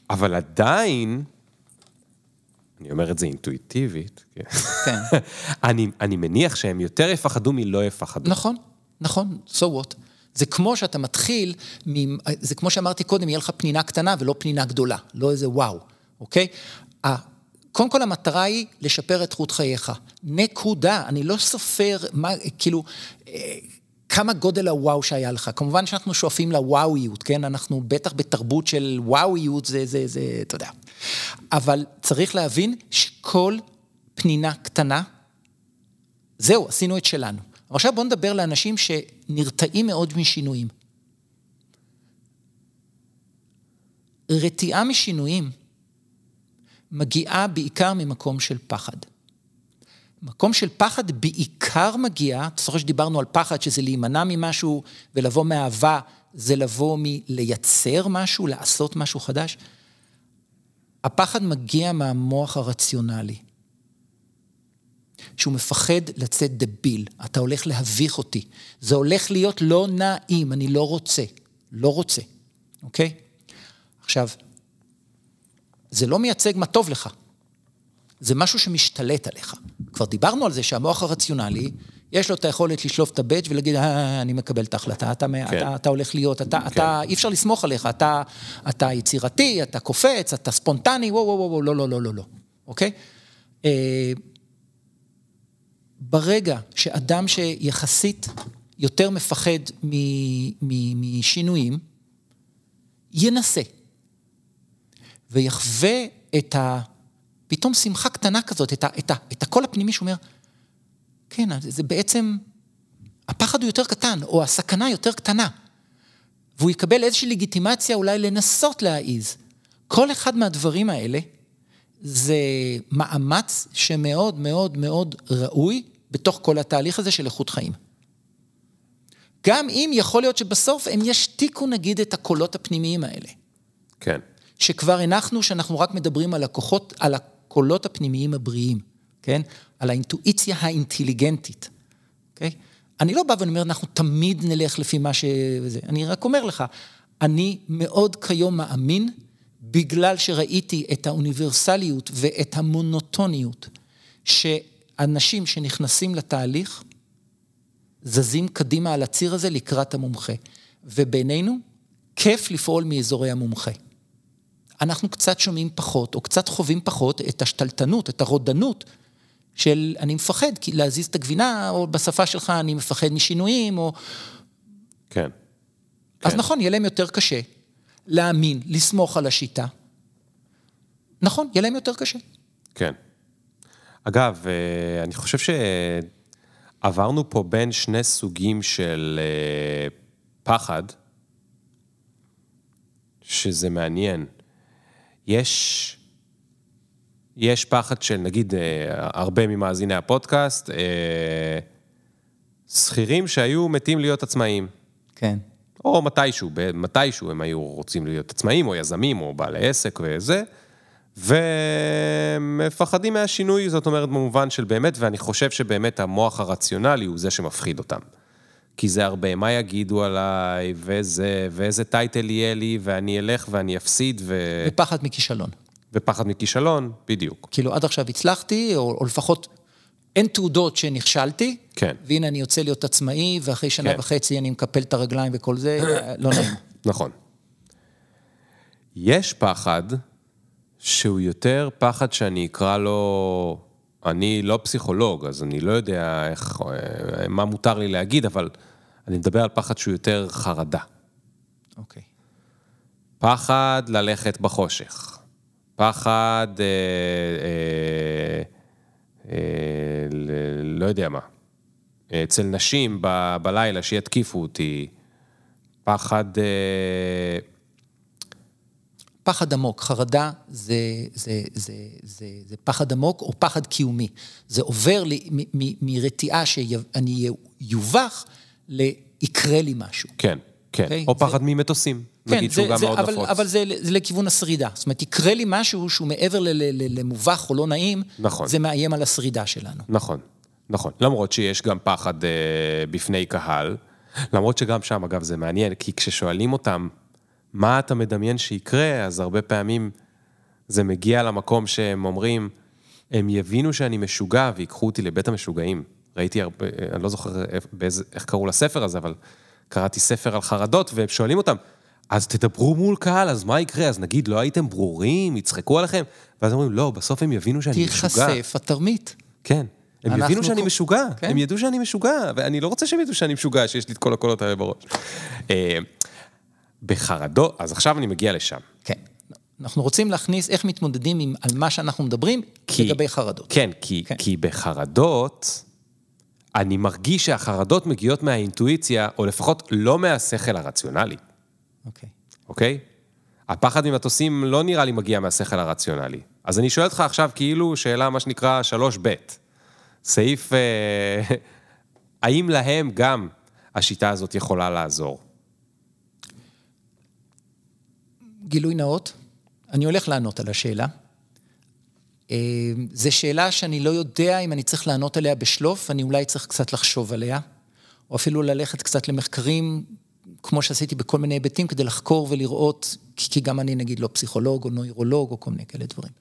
אבל עדיין... אני אומר את זה אינטואיטיבית, כן. כן. אני, אני מניח שהם יותר יפחדו מלא יפחדו. נכון, נכון, so what. זה כמו שאתה מתחיל, זה כמו שאמרתי קודם, יהיה לך פנינה קטנה ולא פנינה גדולה, לא איזה וואו, אוקיי? קודם כל המטרה היא לשפר את חוט חייך. נקודה, אני לא סופר מה, כאילו, אה, כמה גודל הוואו שהיה לך. כמובן שאנחנו שואפים לוואויות, כן? אנחנו בטח בתרבות של וואויות, זה, זה, זה, אתה יודע. אבל צריך להבין שכל פנינה קטנה, זהו, עשינו את שלנו. עכשיו בואו נדבר לאנשים שנרתעים מאוד משינויים. רתיעה משינויים מגיעה בעיקר ממקום של פחד. מקום של פחד בעיקר מגיע, אתה זוכר שדיברנו על פחד, שזה להימנע ממשהו ולבוא מאהבה, זה לבוא מלייצר משהו, לעשות משהו חדש. הפחד מגיע מהמוח הרציונלי, שהוא מפחד לצאת דביל, אתה הולך להביך אותי, זה הולך להיות לא נעים, אני לא רוצה, לא רוצה, אוקיי? עכשיו, זה לא מייצג מה טוב לך, זה משהו שמשתלט עליך. כבר דיברנו על זה שהמוח הרציונלי, יש לו את היכולת לשלוף את הבאג' ולהגיד, אה, אני מקבל את ההחלטה, אתה, כן. אתה, אתה הולך להיות, אתה, כן. אתה, אי אפשר לסמוך עליך, אתה, אתה יצירתי, אתה קופץ, אתה ספונטני, וואו, וואו, וואו, לא, לא, לא, לא, לא, אוקיי? אה, ברגע שאדם שיחסית יותר מפחד משינויים, ינסה ויחווה את ה... פתאום שמחה קטנה כזאת, את, ה, את, ה, את הקול הפנימי שאומר, כן, זה בעצם, הפחד הוא יותר קטן, או הסכנה יותר קטנה. והוא יקבל איזושהי לגיטימציה אולי לנסות להעיז. כל אחד מהדברים האלה זה מאמץ שמאוד מאוד מאוד ראוי בתוך כל התהליך הזה של איכות חיים. גם אם יכול להיות שבסוף הם ישתיקו נגיד את הקולות הפנימיים האלה. כן. שכבר הנחנו שאנחנו רק מדברים על הכוחות, על הקולות הפנימיים הבריאים, כן? על האינטואיציה האינטליגנטית, אוקיי? אני לא בא ואני אומר, אנחנו תמיד נלך לפי מה ש... וזה. אני רק אומר לך, אני מאוד כיום מאמין, בגלל שראיתי את האוניברסליות ואת המונוטוניות, שאנשים שנכנסים לתהליך, זזים קדימה על הציר הזה לקראת המומחה. ובינינו, כיף לפעול מאזורי המומחה. אנחנו קצת שומעים פחות, או קצת חווים פחות את השתלטנות, את הרודנות של אני מפחד להזיז את הגבינה, או בשפה שלך אני מפחד משינויים, או... כן. אז כן. נכון, יהיה להם יותר קשה להאמין, לסמוך על השיטה. נכון, יהיה להם יותר קשה. כן. אגב, אה, אני חושב שעברנו פה בין שני סוגים של אה, פחד, שזה מעניין. יש, יש פחד של, נגיד, אה, הרבה ממאזיני הפודקאסט, אה, שכירים שהיו מתים להיות עצמאים. כן. או מתישהו, מתישהו הם היו רוצים להיות עצמאים, או יזמים, או בעלי עסק וזה, ומפחדים מהשינוי, זאת אומרת, במובן של באמת, ואני חושב שבאמת המוח הרציונלי הוא זה שמפחיד אותם. כי זה הרבה, מה יגידו עליי, וזה, ואיזה טייטל יהיה לי, ואני אלך ואני אפסיד, ו... ופחד מכישלון. ופחד מכישלון, בדיוק. כאילו, עד עכשיו הצלחתי, או, או לפחות אין תעודות שנכשלתי, כן. והנה אני יוצא להיות עצמאי, ואחרי שנה כן. וחצי אני מקפל את הרגליים וכל זה, לא נעים. נכון. יש פחד שהוא יותר פחד שאני אקרא לו, אני לא פסיכולוג, אז אני לא יודע איך, אה, מה מותר לי להגיד, אבל אני מדבר על פחד שהוא יותר חרדה. אוקיי. פחד ללכת בחושך. פחד, אה, אה, אה, ל- לא יודע מה. אצל נשים ב, בלילה שיתקיפו אותי. פחד... אה, פחד עמוק, חרדה זה, זה, זה, זה, זה פחד עמוק או פחד קיומי. זה עובר לי מ- מ- מרתיעה שאני יובך ליקרה לי משהו. כן, כן. אוקיי, או זה- פחד ממטוסים. נגיד שהוא זה, גם זה, מאוד אבל, נפוץ. אבל זה, זה לכיוון השרידה. זאת אומרת, יקרה לי משהו שהוא מעבר ל- ל- ל- למובך או לא נעים, נכון. זה מאיים על השרידה שלנו. נכון, נכון. למרות שיש גם פחד אה, בפני קהל, למרות שגם שם, אגב, זה מעניין, כי כששואלים אותם, מה אתה מדמיין שיקרה, אז הרבה פעמים זה מגיע למקום שהם אומרים, הם יבינו שאני משוגע ויקחו אותי לבית המשוגעים. ראיתי הרבה, אני לא זוכר איך, באיזה, איך קראו לספר הזה, אבל קראתי ספר על חרדות, והם שואלים אותם, אז תדברו מול קהל, אז מה יקרה? אז נגיד, לא הייתם ברורים, יצחקו עליכם? ואז אומרים, לא, בסוף הם יבינו שאני משוגע. תיחשף התרמית. כן. הם יבינו שאני כל- משוגע, כן. הם ידעו שאני משוגע, ואני לא רוצה שהם ידעו שאני משוגע, שיש לי את כל הקולות האלה בראש. אה, בחרדות, אז עכשיו אני מגיע לשם. כן. אנחנו רוצים להכניס איך מתמודדים עם, על מה שאנחנו מדברים כי- לגבי חרדות. כן, כי, כן. כי בחרדות, אני מרגיש שהחרדות מגיעות מהאינטואיציה, או לפחות לא מהשכל הרציונלי, אוקיי. אוקיי? הפחד ממטוסים לא נראה לי מגיע מהשכל הרציונלי. אז אני שואל אותך עכשיו כאילו שאלה, מה שנקרא 3ב. סעיף, אה, האם להם גם השיטה הזאת יכולה לעזור? גילוי נאות, אני הולך לענות על השאלה. אה, זו שאלה שאני לא יודע אם אני צריך לענות עליה בשלוף, אני אולי צריך קצת לחשוב עליה, או אפילו ללכת קצת למחקרים, כמו שעשיתי בכל מיני היבטים, כדי לחקור ולראות, כי גם אני נגיד לא פסיכולוג או נוירולוג או כל מיני כאלה דברים.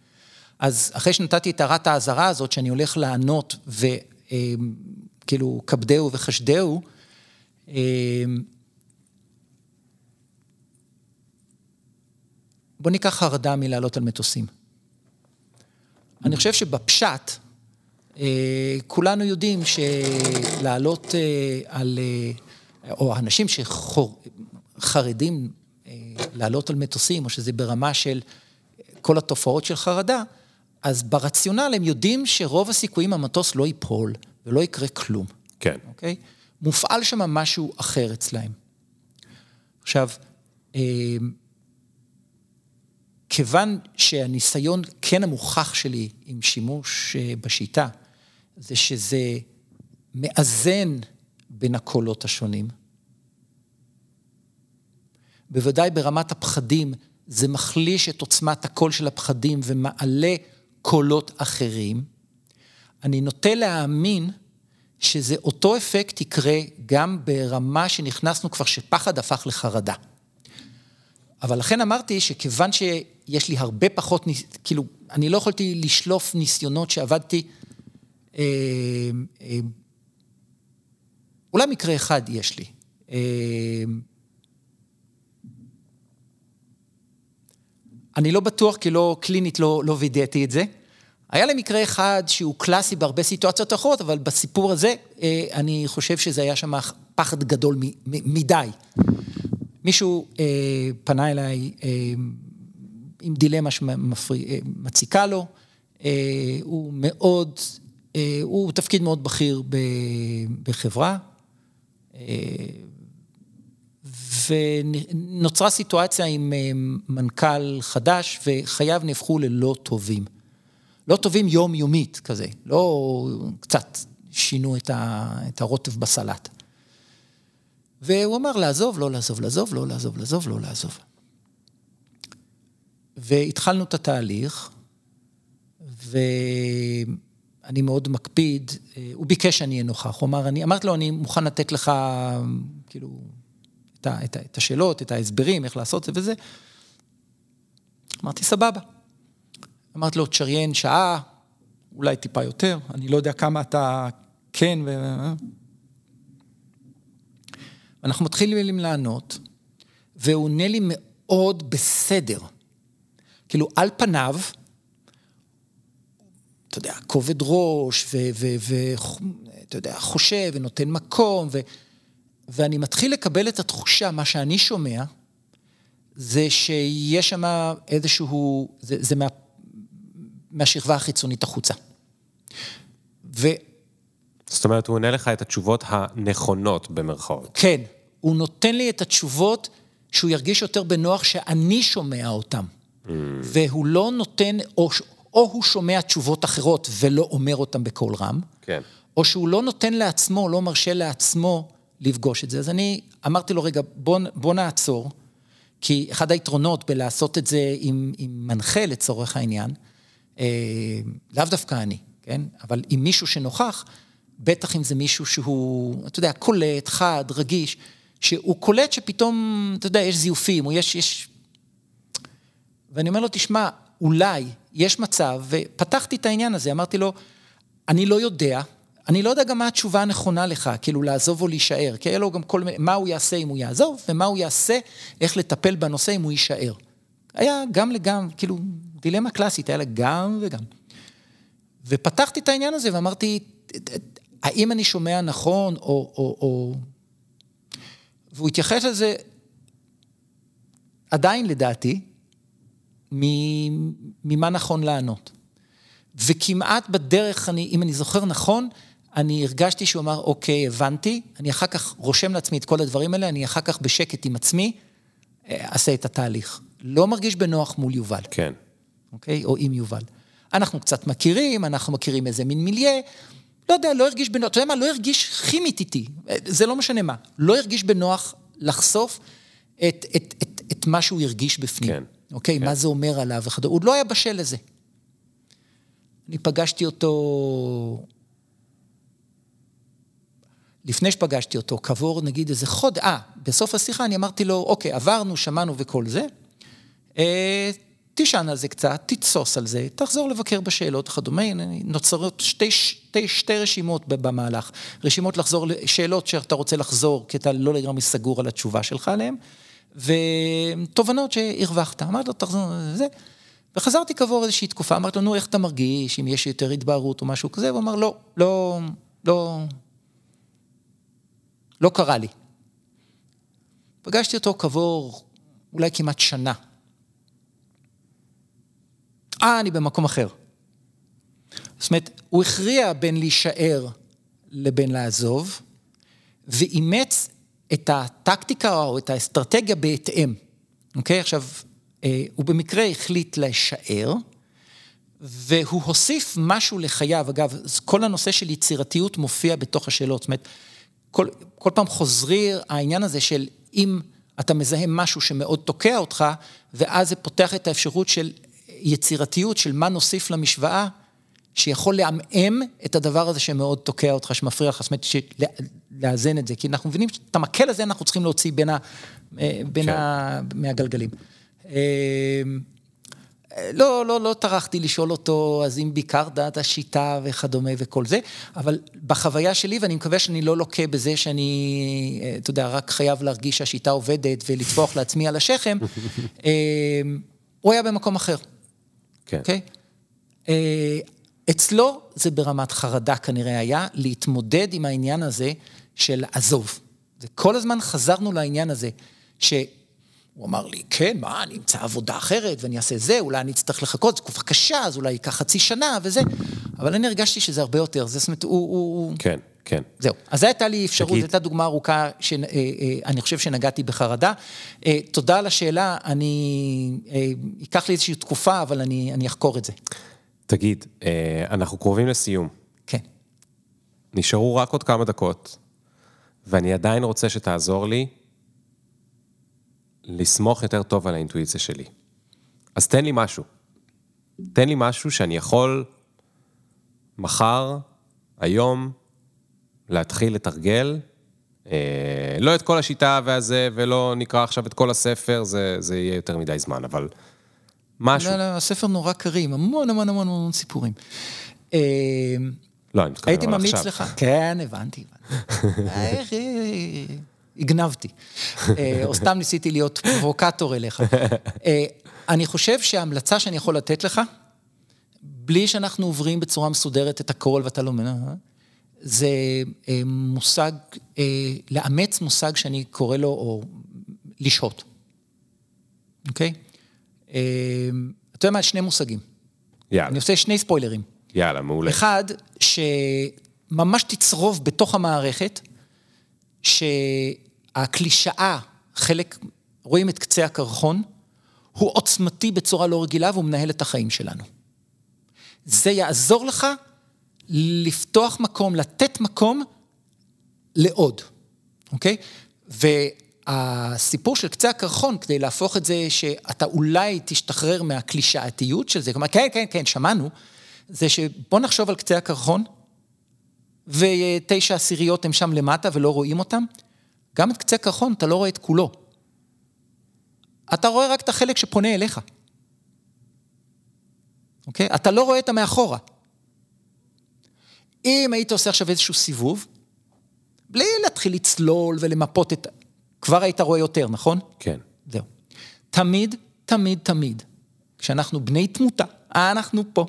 אז אחרי שנתתי את הערת האזהרה הזאת, שאני הולך לענות וכאילו כבדהו וחשדהו, אה, בוא ניקח חרדה מלעלות על מטוסים. אני חושב שבפשט, אה, כולנו יודעים שלעלות אה, על, אה, או אנשים שחרדים אה, לעלות על מטוסים, או שזה ברמה של כל התופעות של חרדה, אז ברציונל הם יודעים שרוב הסיכויים המטוס לא ייפול ולא יקרה כלום. כן. אוקיי? מופעל שם משהו אחר אצלהם. עכשיו, אה, כיוון שהניסיון כן המוכח שלי עם שימוש אה, בשיטה, זה שזה מאזן בין הקולות השונים. בוודאי ברמת הפחדים, זה מחליש את עוצמת הקול של הפחדים ומעלה קולות אחרים. אני נוטה להאמין שזה אותו אפקט יקרה גם ברמה שנכנסנו כבר שפחד הפך לחרדה. אבל לכן אמרתי שכיוון שיש לי הרבה פחות, כאילו, אני לא יכולתי לשלוף ניסיונות שעבדתי, אה, אה, אולי מקרה אחד יש לי. אה, אני לא בטוח, כי לא, קלינית לא, לא וידאתי את זה. היה לי מקרה אחד שהוא קלאסי בהרבה סיטואציות אחרות, אבל בסיפור הזה, אה, אני חושב שזה היה שם פחד גדול מדי. מישהו אה, פנה אליי עם דילמה שמציקה לו, הוא מאוד, הוא תפקיד מאוד בכיר בחברה, ונוצרה סיטואציה עם אה, מנכ"ל חדש, וחייו נהפכו ללא טובים. לא טובים יומיומית כזה, לא קצת שינו את, הרוטב בסלט. והוא אמר לעזוב, לא לעזוב, לעזוב, לא לעזוב, לעזוב, לא לעזוב. והתחלנו את התהליך, ואני מאוד מקפיד, אה, הוא ביקש שאני אהיה נוכח, הוא אמר, אני, אמרתי לו, אני מוכן לתת לך, כאילו, את, ה, את, ה, את השאלות, את ההסברים, איך לעשות זה וזה. אמרתי, סבבה. אמרתי לו, תשריין שעה, אולי טיפה יותר, אני לא יודע כמה אתה כן ו... אנחנו מתחילים לענות, והוא עונה לי מאוד בסדר. כאילו, על פניו, אתה יודע, כובד ראש, ואתה יודע, חושב ונותן מקום, ו, ואני מתחיל לקבל את התחושה, מה שאני שומע, זה שיש שם איזשהו, זה, זה מה, מהשכבה החיצונית החוצה. ו... זאת אומרת, הוא עונה לך את התשובות הנכונות במרכאות. כן, הוא נותן לי את התשובות שהוא ירגיש יותר בנוח שאני שומע אותן. Mm. והוא לא נותן, או, או הוא שומע תשובות אחרות ולא אומר אותן בקול רם, כן. או שהוא לא נותן לעצמו, לא מרשה לעצמו לפגוש את זה. אז אני אמרתי לו, רגע, בוא, בוא נעצור, כי אחד היתרונות בלעשות את זה עם, עם מנחה לצורך העניין, אה, לאו דווקא אני, כן? אבל עם מישהו שנוכח, בטח אם זה מישהו שהוא, אתה יודע, קולט, חד, רגיש, שהוא קולט שפתאום, אתה יודע, יש זיופים, או יש, יש... ואני אומר לו, תשמע, אולי יש מצב, ופתחתי את העניין הזה, אמרתי לו, אני לא יודע, אני לא יודע גם מה התשובה הנכונה לך, כאילו לעזוב או להישאר, כי היה לו גם כל מיני, מה הוא יעשה אם הוא יעזוב, ומה הוא יעשה, איך לטפל בנושא אם הוא יישאר. היה גם לגם, כאילו, דילמה קלאסית, היה לה גם וגם. ופתחתי את העניין הזה ואמרתי, האם אני שומע נכון, או, או, או... והוא התייחס לזה, עדיין לדעתי, ממה נכון לענות. וכמעט בדרך, אני, אם אני זוכר נכון, אני הרגשתי שהוא אמר, אוקיי, הבנתי, אני אחר כך רושם לעצמי את כל הדברים האלה, אני אחר כך בשקט עם עצמי, אה, אעשה את התהליך. לא מרגיש בנוח מול יובל. כן. אוקיי? או עם יובל. אנחנו קצת מכירים, אנחנו מכירים איזה מין מיליה, לא יודע, לא הרגיש בנוח, אתה יודע מה, לא הרגיש כימית איתי, זה לא משנה מה, לא הרגיש בנוח לחשוף את, את, את, את מה שהוא הרגיש בפנים. כן. אוקיי, כן. מה זה אומר עליו וכדומה, הוא לא היה בשל לזה. אני פגשתי אותו, לפני שפגשתי אותו, כעבור נגיד איזה חוד, אה, בסוף השיחה אני אמרתי לו, אוקיי, עברנו, שמענו וכל זה, אה, תישן על זה קצת, תתסוס על זה, תחזור לבקר בשאלות וכדומה, נוצרות שתי, שתי, שתי רשימות במהלך. רשימות לחזור, שאלות שאתה רוצה לחזור, כי אתה לא לגמרי סגור על התשובה שלך עליהן, ותובנות שהרווחת. אמרתי לו, תחזור, זה. וחזרתי כעבור איזושהי תקופה, אמרתי לו, נו, איך אתה מרגיש, אם יש יותר התבהרות או משהו כזה, הוא אמר, לא, לא, לא, לא קרה לי. פגשתי אותו כעבור אולי כמעט שנה. אה, אני במקום אחר. זאת אומרת, הוא הכריע בין להישאר לבין לעזוב, ואימץ את הטקטיקה או את האסטרטגיה בהתאם. אוקיי? עכשיו, אה, הוא במקרה החליט להישאר, והוא הוסיף משהו לחייו. אגב, כל הנושא של יצירתיות מופיע בתוך השאלות. זאת אומרת, כל, כל פעם חוזרי העניין הזה של אם אתה מזהה משהו שמאוד תוקע אותך, ואז זה פותח את האפשרות של יצירתיות של מה נוסיף למשוואה, שיכול לעמעם את הדבר הזה שמאוד תוקע אותך, שמפריע לך, זאת אומרת, לאזן את זה, כי אנחנו מבינים שאת המקל הזה אנחנו צריכים להוציא בין, ה, אה, בין כן. ה, מהגלגלים. אה, לא, לא, לא טרחתי לשאול אותו, אז אם ביקרת את השיטה וכדומה וכל זה, אבל בחוויה שלי, ואני מקווה שאני לא לוקה בזה שאני, אה, אתה יודע, רק חייב להרגיש שהשיטה עובדת ולטפוח לעצמי על השכם, הוא היה במקום אחר. כן. אוקיי? אצלו זה ברמת חרדה כנראה היה, להתמודד עם העניין הזה של עזוב. וכל הזמן חזרנו לעניין הזה, שהוא אמר לי, כן, מה, אני אמצא עבודה אחרת ואני אעשה זה, אולי אני אצטרך לחכות, זו תקופה קשה, אז אולי ייקח חצי שנה וזה, אבל אני הרגשתי שזה הרבה יותר, זאת אומרת, הוא... הוא... כן. כן. זהו. אז זו הייתה לי אפשרות, זו הייתה דוגמה ארוכה שאני אה, אה, חושב שנגעתי בחרדה. אה, תודה על השאלה, אני... ייקח לי איזושהי תקופה, אבל אני, אני אחקור את זה. תגיד, אנחנו קרובים לסיום. כן. נשארו רק עוד כמה דקות, ואני עדיין רוצה שתעזור לי לסמוך יותר טוב על האינטואיציה שלי. אז תן לי משהו. תן לי משהו שאני יכול מחר, היום, להתחיל לתרגל. אה, לא את כל השיטה והזה, ולא נקרא עכשיו את כל הספר, זה, זה יהיה יותר מדי זמן, אבל משהו. לא, לא, הספר נורא קרים, המון המון המון המון סיפורים. אה, לא, אני מתכוון הייתי ממליץ לך, כן, הבנתי, הבנתי. הגנבתי. אה, או סתם ניסיתי להיות פרובוקטור אליך. אני חושב שההמלצה שאני יכול לתת לך, בלי שאנחנו עוברים בצורה מסודרת את הכל ואתה לא מבין, זה אה, מושג, אה, לאמץ מושג שאני קורא לו, או לשהות. אוקיי? אה, אתה יודע מה? שני מושגים. יאללה. אני עושה שני ספוילרים. יאללה, מעולה. אחד, שממש תצרוב בתוך המערכת, שהקלישאה, חלק, רואים את קצה הקרחון, הוא עוצמתי בצורה לא רגילה והוא מנהל את החיים שלנו. זה יעזור לך לפתוח מקום, לתת מקום לעוד, אוקיי? והסיפור של קצה הקרחון, כדי להפוך את זה שאתה אולי תשתחרר מהקלישאתיות של זה, כלומר, כן, כן, כן, שמענו, זה שבוא נחשוב על קצה הקרחון, ותשע עשיריות הם שם למטה ולא רואים אותם, גם את קצה הקרחון אתה לא רואה את כולו. אתה רואה רק את החלק שפונה אליך. אוקיי? אתה לא רואה את המאחורה. אם היית עושה עכשיו איזשהו סיבוב, בלי להתחיל לצלול ולמפות את... כבר היית רואה יותר, נכון? כן. זהו. תמיד, תמיד, תמיד, כשאנחנו בני תמותה, אנחנו פה,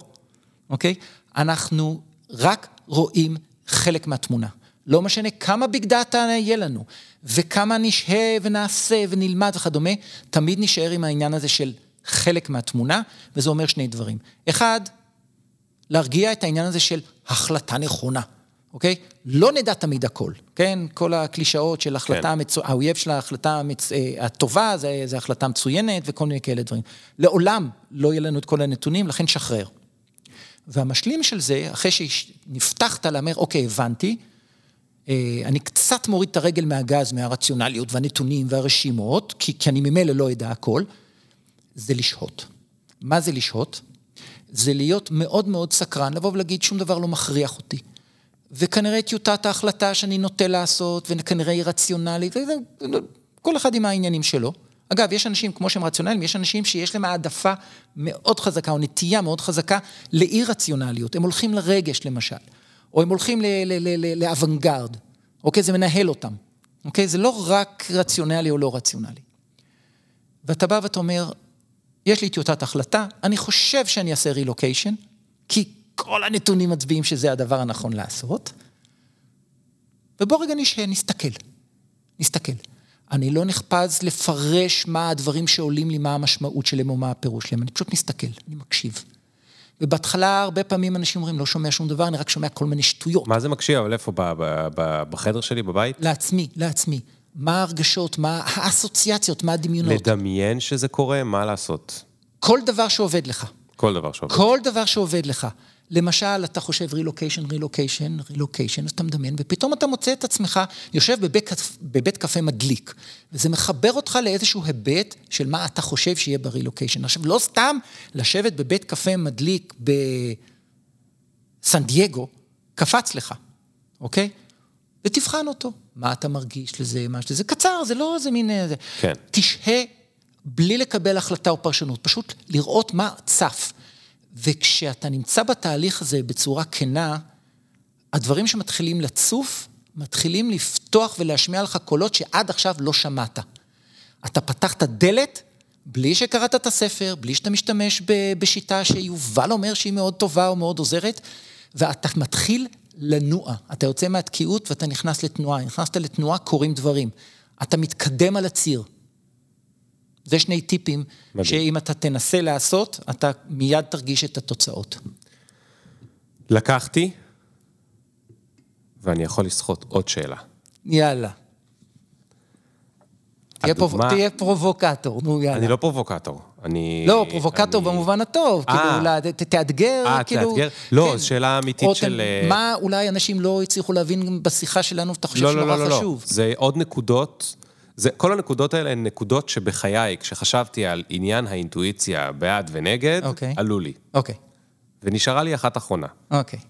אוקיי? אנחנו רק רואים חלק מהתמונה. לא משנה כמה ביג דאטה יהיה לנו, וכמה נשהה ונעשה ונלמד וכדומה, תמיד נשאר עם העניין הזה של חלק מהתמונה, וזה אומר שני דברים. אחד, להרגיע את העניין הזה של החלטה נכונה, אוקיי? לא נדע תמיד הכל, כן? כל הקלישאות של החלטה, כן. האויב של ההחלטה המצ... אה, הטובה זה, זה החלטה מצוינת וכל מיני כאלה דברים. לעולם לא יהיה לנו את כל הנתונים, לכן שחרר. והמשלים של זה, אחרי שנפתחת לאמר, אוקיי, הבנתי, אה, אני קצת מוריד את הרגל מהגז, מהרציונליות והנתונים והרשימות, כי, כי אני ממילא לא אדע הכל, זה לשהות. מה זה לשהות? זה להיות מאוד מאוד סקרן, לבוא ולהגיד שום דבר לא מכריח אותי. וכנראה טיוטת ההחלטה שאני נוטה לעשות, וכנראה היא רציונלית, כל אחד עם העניינים שלו. אגב, יש אנשים, כמו שהם רציונליים, יש אנשים שיש להם העדפה מאוד חזקה, או נטייה מאוד חזקה לאי רציונליות. הם הולכים לרגש, למשל. או הם הולכים לאוונגרד, אוקיי? זה מנהל אותם, אוקיי? זה לא רק רציונלי או לא רציונלי. ואתה בא ואתה אומר, יש לי טיוטת החלטה, אני חושב שאני אעשה רילוקיישן, כי כל הנתונים מצביעים שזה הדבר הנכון לעשות, ובוא רגע נשאר, נסתכל, נסתכל. אני לא נחפז לפרש מה הדברים שעולים לי, מה המשמעות שלהם או מה הפירוש שלהם, אני פשוט מסתכל, אני מקשיב. ובהתחלה הרבה פעמים אנשים אומרים, לא שומע שום דבר, אני רק שומע כל מיני שטויות. מה זה מקשיב? אבל איפה? בחדר שלי, בבית? לעצמי, לעצמי. מה ההרגשות, מה האסוציאציות, מה הדמיונות. לדמיין שזה קורה, מה לעשות? כל דבר שעובד לך. כל דבר שעובד. כל דבר שעובד לך. למשל, אתה חושב רילוקיישן, רילוקיישן, רילוקיישן, אז אתה מדמיין, ופתאום אתה מוצא את עצמך יושב בבית, בבית קפה מדליק, וזה מחבר אותך לאיזשהו היבט של מה אתה חושב שיהיה ברילוקיישן. עכשיו, לא סתם לשבת בבית קפה מדליק בסן דייגו, קפץ לך, אוקיי? ותבחן אותו. מה אתה מרגיש לזה, מה שזה, קצר, זה לא איזה מין... אה, כן. תשהה בלי לקבל החלטה או פרשנות, פשוט לראות מה צף. וכשאתה נמצא בתהליך הזה בצורה כנה, הדברים שמתחילים לצוף, מתחילים לפתוח ולהשמיע לך קולות שעד עכשיו לא שמעת. אתה פתחת דלת בלי שקראת את הספר, בלי שאתה משתמש בשיטה שיובל אומר שהיא מאוד טובה או מאוד עוזרת, ואתה מתחיל לנוע. אתה יוצא מהתקיעות ואתה נכנס לתנועה. נכנסת לתנועה, קורים דברים. אתה מתקדם על הציר. זה שני טיפים, מדהים. שאם אתה תנסה לעשות, אתה מיד תרגיש את התוצאות. לקחתי, ואני יכול לסחוט עוד שאלה. יאללה. הדוגמה... תהיה פרובוקטור, נו יאללה. אני לא פרובוקטור, אני... לא, פרובוקטור אני... במובן הטוב, 아, כאילו, אה. תאתגר, 아, כאילו... תאתגר? לא, כן. שאלה אמיתית של... אה, מה אולי אנשים לא הצליחו להבין בשיחה שלנו, ואתה חושב לא, שנורא לא, לא, לא, חשוב? לא, זה עוד נקודות זה, כל הנקודות האלה הן נקודות שבחיי, כשחשבתי על עניין האינטואיציה בעד ונגד, okay. אוקיי. עלו לי. אוקיי. Okay. ונשארה לי אחת אחרונה. אוקיי. Okay.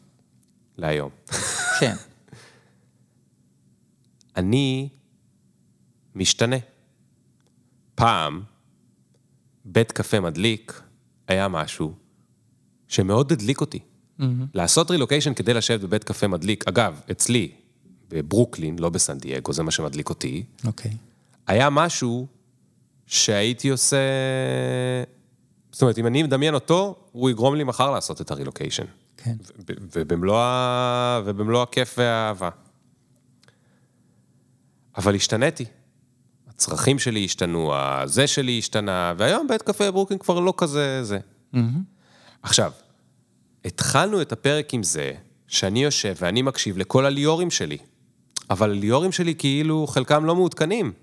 להיום. כן. אני משתנה. פעם, בית קפה מדליק היה משהו שמאוד הדליק אותי. Mm-hmm. לעשות רילוקיישן כדי לשבת בבית קפה מדליק, אגב, אצלי, בברוקלין, לא בסן דייגו, זה מה שמדליק אותי. אוקיי. Okay. היה משהו שהייתי עושה... זאת אומרת, אם אני מדמיין אותו, הוא יגרום לי מחר לעשות את הרילוקיישן. כן. ובמלוא, ה... ובמלוא הכיף והאהבה. אבל השתניתי. הצרכים שלי השתנו, הזה שלי השתנה, והיום בית קפה ברוקלין כבר לא כזה זה. Mm-hmm. עכשיו, התחלנו את הפרק עם זה, שאני יושב ואני מקשיב לכל הליאורים שלי, אבל הליאורים שלי כאילו חלקם לא מעודכנים.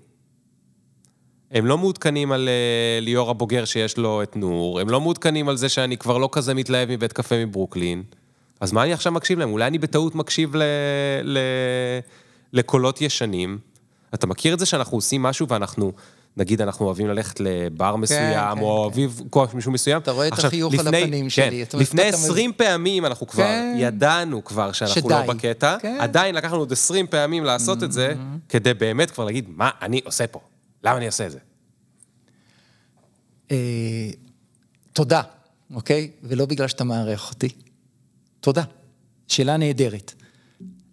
הם לא מעודכנים על uh, ליאור הבוגר שיש לו את נור, הם לא מעודכנים על זה שאני כבר לא כזה מתלהב מבית קפה מברוקלין. אז מה אני עכשיו מקשיב להם? אולי אני בטעות מקשיב ל... ל... לקולות ישנים. אתה מכיר את זה שאנחנו עושים משהו ואנחנו, נגיד אנחנו אוהבים ללכת לבר כן, מסוים, כן, או אוהבים כן. כוח מישהו מסוים. אתה רואה את החיוך לפני, על הפנים כן, שלי. לפני 20 מז... פעמים אנחנו כבר כן. ידענו כבר שאנחנו לא שדי. לא בקטע, כן. עדיין לקחנו עוד 20 פעמים לעשות mm-hmm. את זה, mm-hmm. כדי באמת כבר להגיד, מה אני עושה פה? למה אני עושה את זה? אה, תודה, אוקיי? ולא בגלל שאתה מארח אותי. תודה. שאלה נהדרת.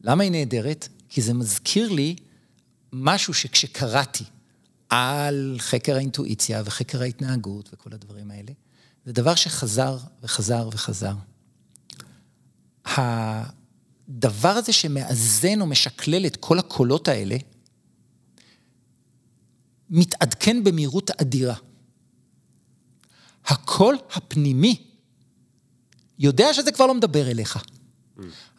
למה היא נהדרת? כי זה מזכיר לי משהו שכשקראתי על חקר האינטואיציה וחקר ההתנהגות וכל הדברים האלה, זה דבר שחזר וחזר וחזר. הדבר הזה שמאזן או משקלל את כל הקולות האלה, מתעדכן במהירות אדירה. הקול הפנימי יודע שזה כבר לא מדבר אליך,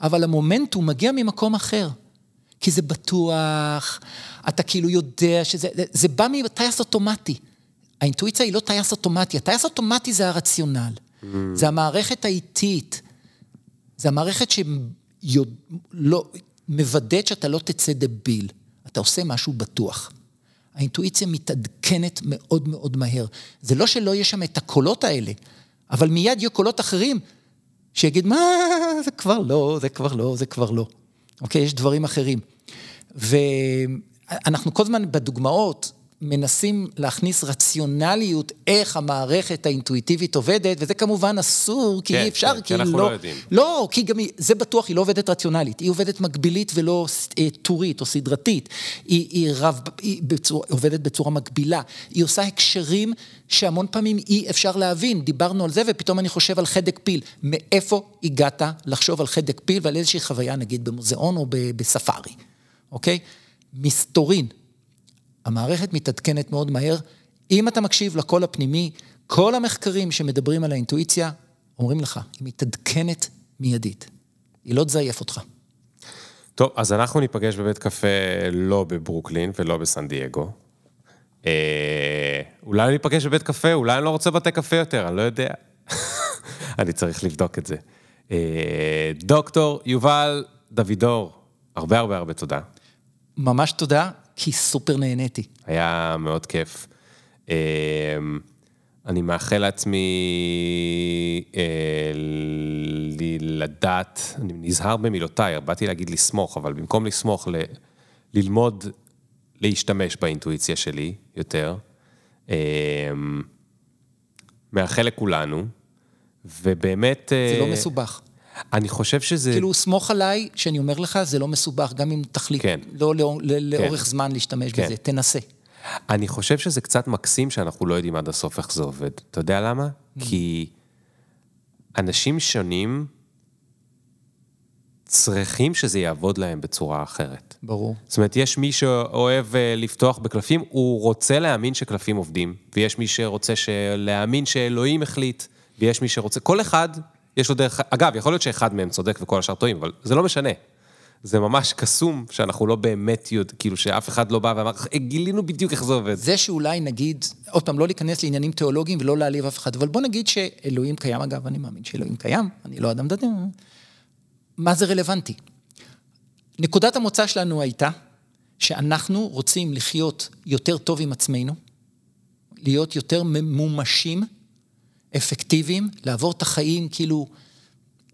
אבל המומנטום מגיע ממקום אחר. כי זה בטוח, אתה כאילו יודע שזה, זה בא מטייס אוטומטי. האינטואיציה היא לא טייס אוטומטי, הטייס אוטומטי זה הרציונל. Mm. זה המערכת האיטית. זה המערכת שלא, מוודאת שאתה לא תצא דביל. אתה עושה משהו בטוח. האינטואיציה מתעדכנת מאוד מאוד מהר. זה לא שלא יש שם את הקולות האלה, אבל מיד יהיו קולות אחרים שיגיד, מה, זה כבר לא, זה כבר לא, זה כבר לא. אוקיי? יש דברים אחרים. ואנחנו כל הזמן בדוגמאות מנסים להכניס רציונליות איך המערכת האינטואיטיבית עובדת, וזה כמובן אסור, כי כן, אי אפשר, כן, כי אנחנו לא... לא יודעים. לא, כי גם היא, זה בטוח, היא לא עובדת רציונלית, היא עובדת מקבילית ולא אה, טורית או סדרתית, היא, היא, רב, היא בצור, עובדת בצורה מקבילה, היא עושה הקשרים שהמון פעמים אי אפשר להבין, דיברנו על זה ופתאום אני חושב על חדק פיל, מאיפה הגעת לחשוב על חדק פיל ועל איזושהי חוויה נגיד במוזיאון או בספארי, אוקיי? מסתורין. המערכת מתעדכנת מאוד מהר. אם אתה מקשיב לקול הפנימי, כל המחקרים שמדברים על האינטואיציה, אומרים לך, היא מתעדכנת מיידית. היא לא תזייף אותך. טוב, אז אנחנו ניפגש בבית קפה לא בברוקלין ולא בסן דייגו. אה, אולי ניפגש בבית קפה, אולי אני לא רוצה בתי קפה יותר, אני לא יודע. אני צריך לבדוק את זה. אה, דוקטור יובל דוידור, הרבה הרבה הרבה תודה. ממש תודה. כי סופר נהניתי. היה מאוד כיף. אמ, אני מאחל לעצמי אה, לדעת, אני נזהר במילותיי, באתי להגיד לסמוך, אבל במקום לסמוך, ל, ללמוד להשתמש באינטואיציה שלי יותר. אמ, מאחל לכולנו, ובאמת... זה לא אה, מסובך. אני חושב שזה... כאילו, סמוך עליי, שאני אומר לך, זה לא מסובך, גם אם תחליט כן. לא לא, לא כן. לאורך זמן להשתמש כן. בזה, תנסה. אני חושב שזה קצת מקסים שאנחנו לא יודעים עד הסוף איך זה עובד. אתה יודע למה? Mm. כי אנשים שונים צריכים שזה יעבוד להם בצורה אחרת. ברור. זאת אומרת, יש מי שאוהב אה, לפתוח בקלפים, הוא רוצה להאמין שקלפים עובדים, ויש מי שרוצה להאמין שאלוהים החליט, ויש מי שרוצה... כל אחד יש לו דרך, אגב, יכול להיות שאחד מהם צודק וכל השאר טועים, אבל זה לא משנה. זה ממש קסום שאנחנו לא באמת יודעים, כאילו שאף אחד לא בא ואמר, גילינו בדיוק איך זה עובד. זה שאולי נגיד, עוד פעם, לא להיכנס לעניינים תיאולוגיים ולא להעליב אף אחד, אבל בוא נגיד שאלוהים קיים, אגב, אני מאמין שאלוהים קיים, אני לא אדם דתי, מה זה רלוונטי? נקודת המוצא שלנו הייתה שאנחנו רוצים לחיות יותר טוב עם עצמנו, להיות יותר ממומשים אפקטיביים, לעבור את החיים כאילו,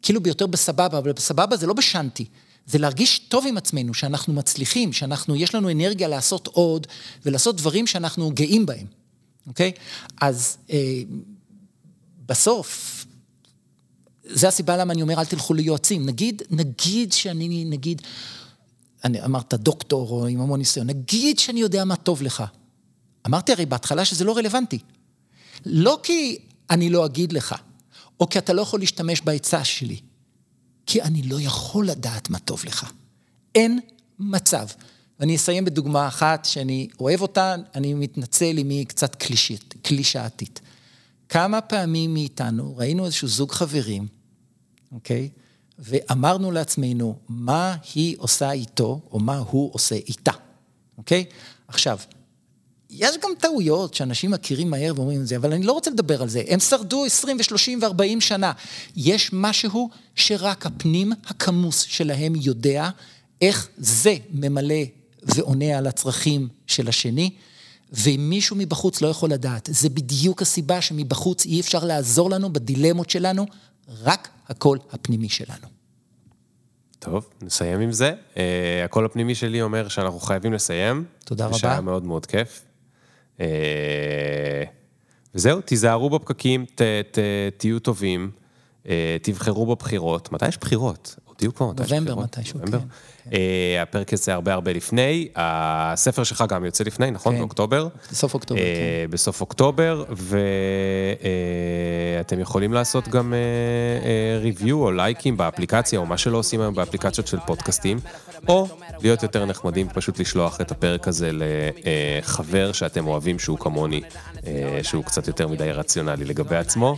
כאילו ביותר בסבבה, אבל בסבבה זה לא בשנתי, זה להרגיש טוב עם עצמנו, שאנחנו מצליחים, שאנחנו, יש לנו אנרגיה לעשות עוד, ולעשות דברים שאנחנו גאים בהם, אוקיי? אז אה, בסוף, זה הסיבה למה אני אומר, אל תלכו ליועצים. נגיד, נגיד שאני, נגיד, אני אמרת דוקטור או עם המון ניסיון, נגיד שאני יודע מה טוב לך. אמרתי הרי בהתחלה שזה לא רלוונטי. לא כי אני לא אגיד לך, או כי אתה לא יכול להשתמש בעצה שלי, כי אני לא יכול לדעת מה טוב לך. אין מצב. ואני אסיים בדוגמה אחת שאני אוהב אותה, אני מתנצל אם היא קצת קלישית, קלישאתית. כמה פעמים מאיתנו ראינו איזשהו זוג חברים, אוקיי? ואמרנו לעצמנו, מה היא עושה איתו, או מה הוא עושה איתה, אוקיי? עכשיו, יש גם טעויות שאנשים מכירים מהר ואומרים את זה, אבל אני לא רוצה לדבר על זה. הם שרדו 20 ו-30 ו-40 שנה. יש משהו שרק הפנים הכמוס שלהם יודע איך זה ממלא ועונה על הצרכים של השני, ומישהו מבחוץ לא יכול לדעת. זה בדיוק הסיבה שמבחוץ אי אפשר לעזור לנו בדילמות שלנו, רק הקול הפנימי שלנו. טוב, נסיים עם זה. Uh, הקול הפנימי שלי אומר שאנחנו חייבים לסיים. תודה רבה. שהיה מאוד מאוד כיף. Uh, וזהו, תיזהרו בפקקים, ת, ת, תהיו טובים, uh, תבחרו בבחירות. מתי יש בחירות? הודיעו כבר מתי יש בחירות? נובמבר מתישהו, כן. אה, הפרק הזה הרבה הרבה לפני, הספר שלך גם יוצא לפני, נכון? כן. באוקטובר. בסוף אוקטובר, אה, כן. בסוף אוקטובר, ואתם אה, יכולים לעשות גם ריוויו או לייקים באפליקציה, או מה שלא עושים היום באפליקציות של פודקאסטים, או להיות יותר נחמדים, פשוט לשלוח את הפרק הזה לחבר שאתם אוהבים, שהוא כמוני, שהוא קצת יותר מדי רציונלי לגבי עצמו.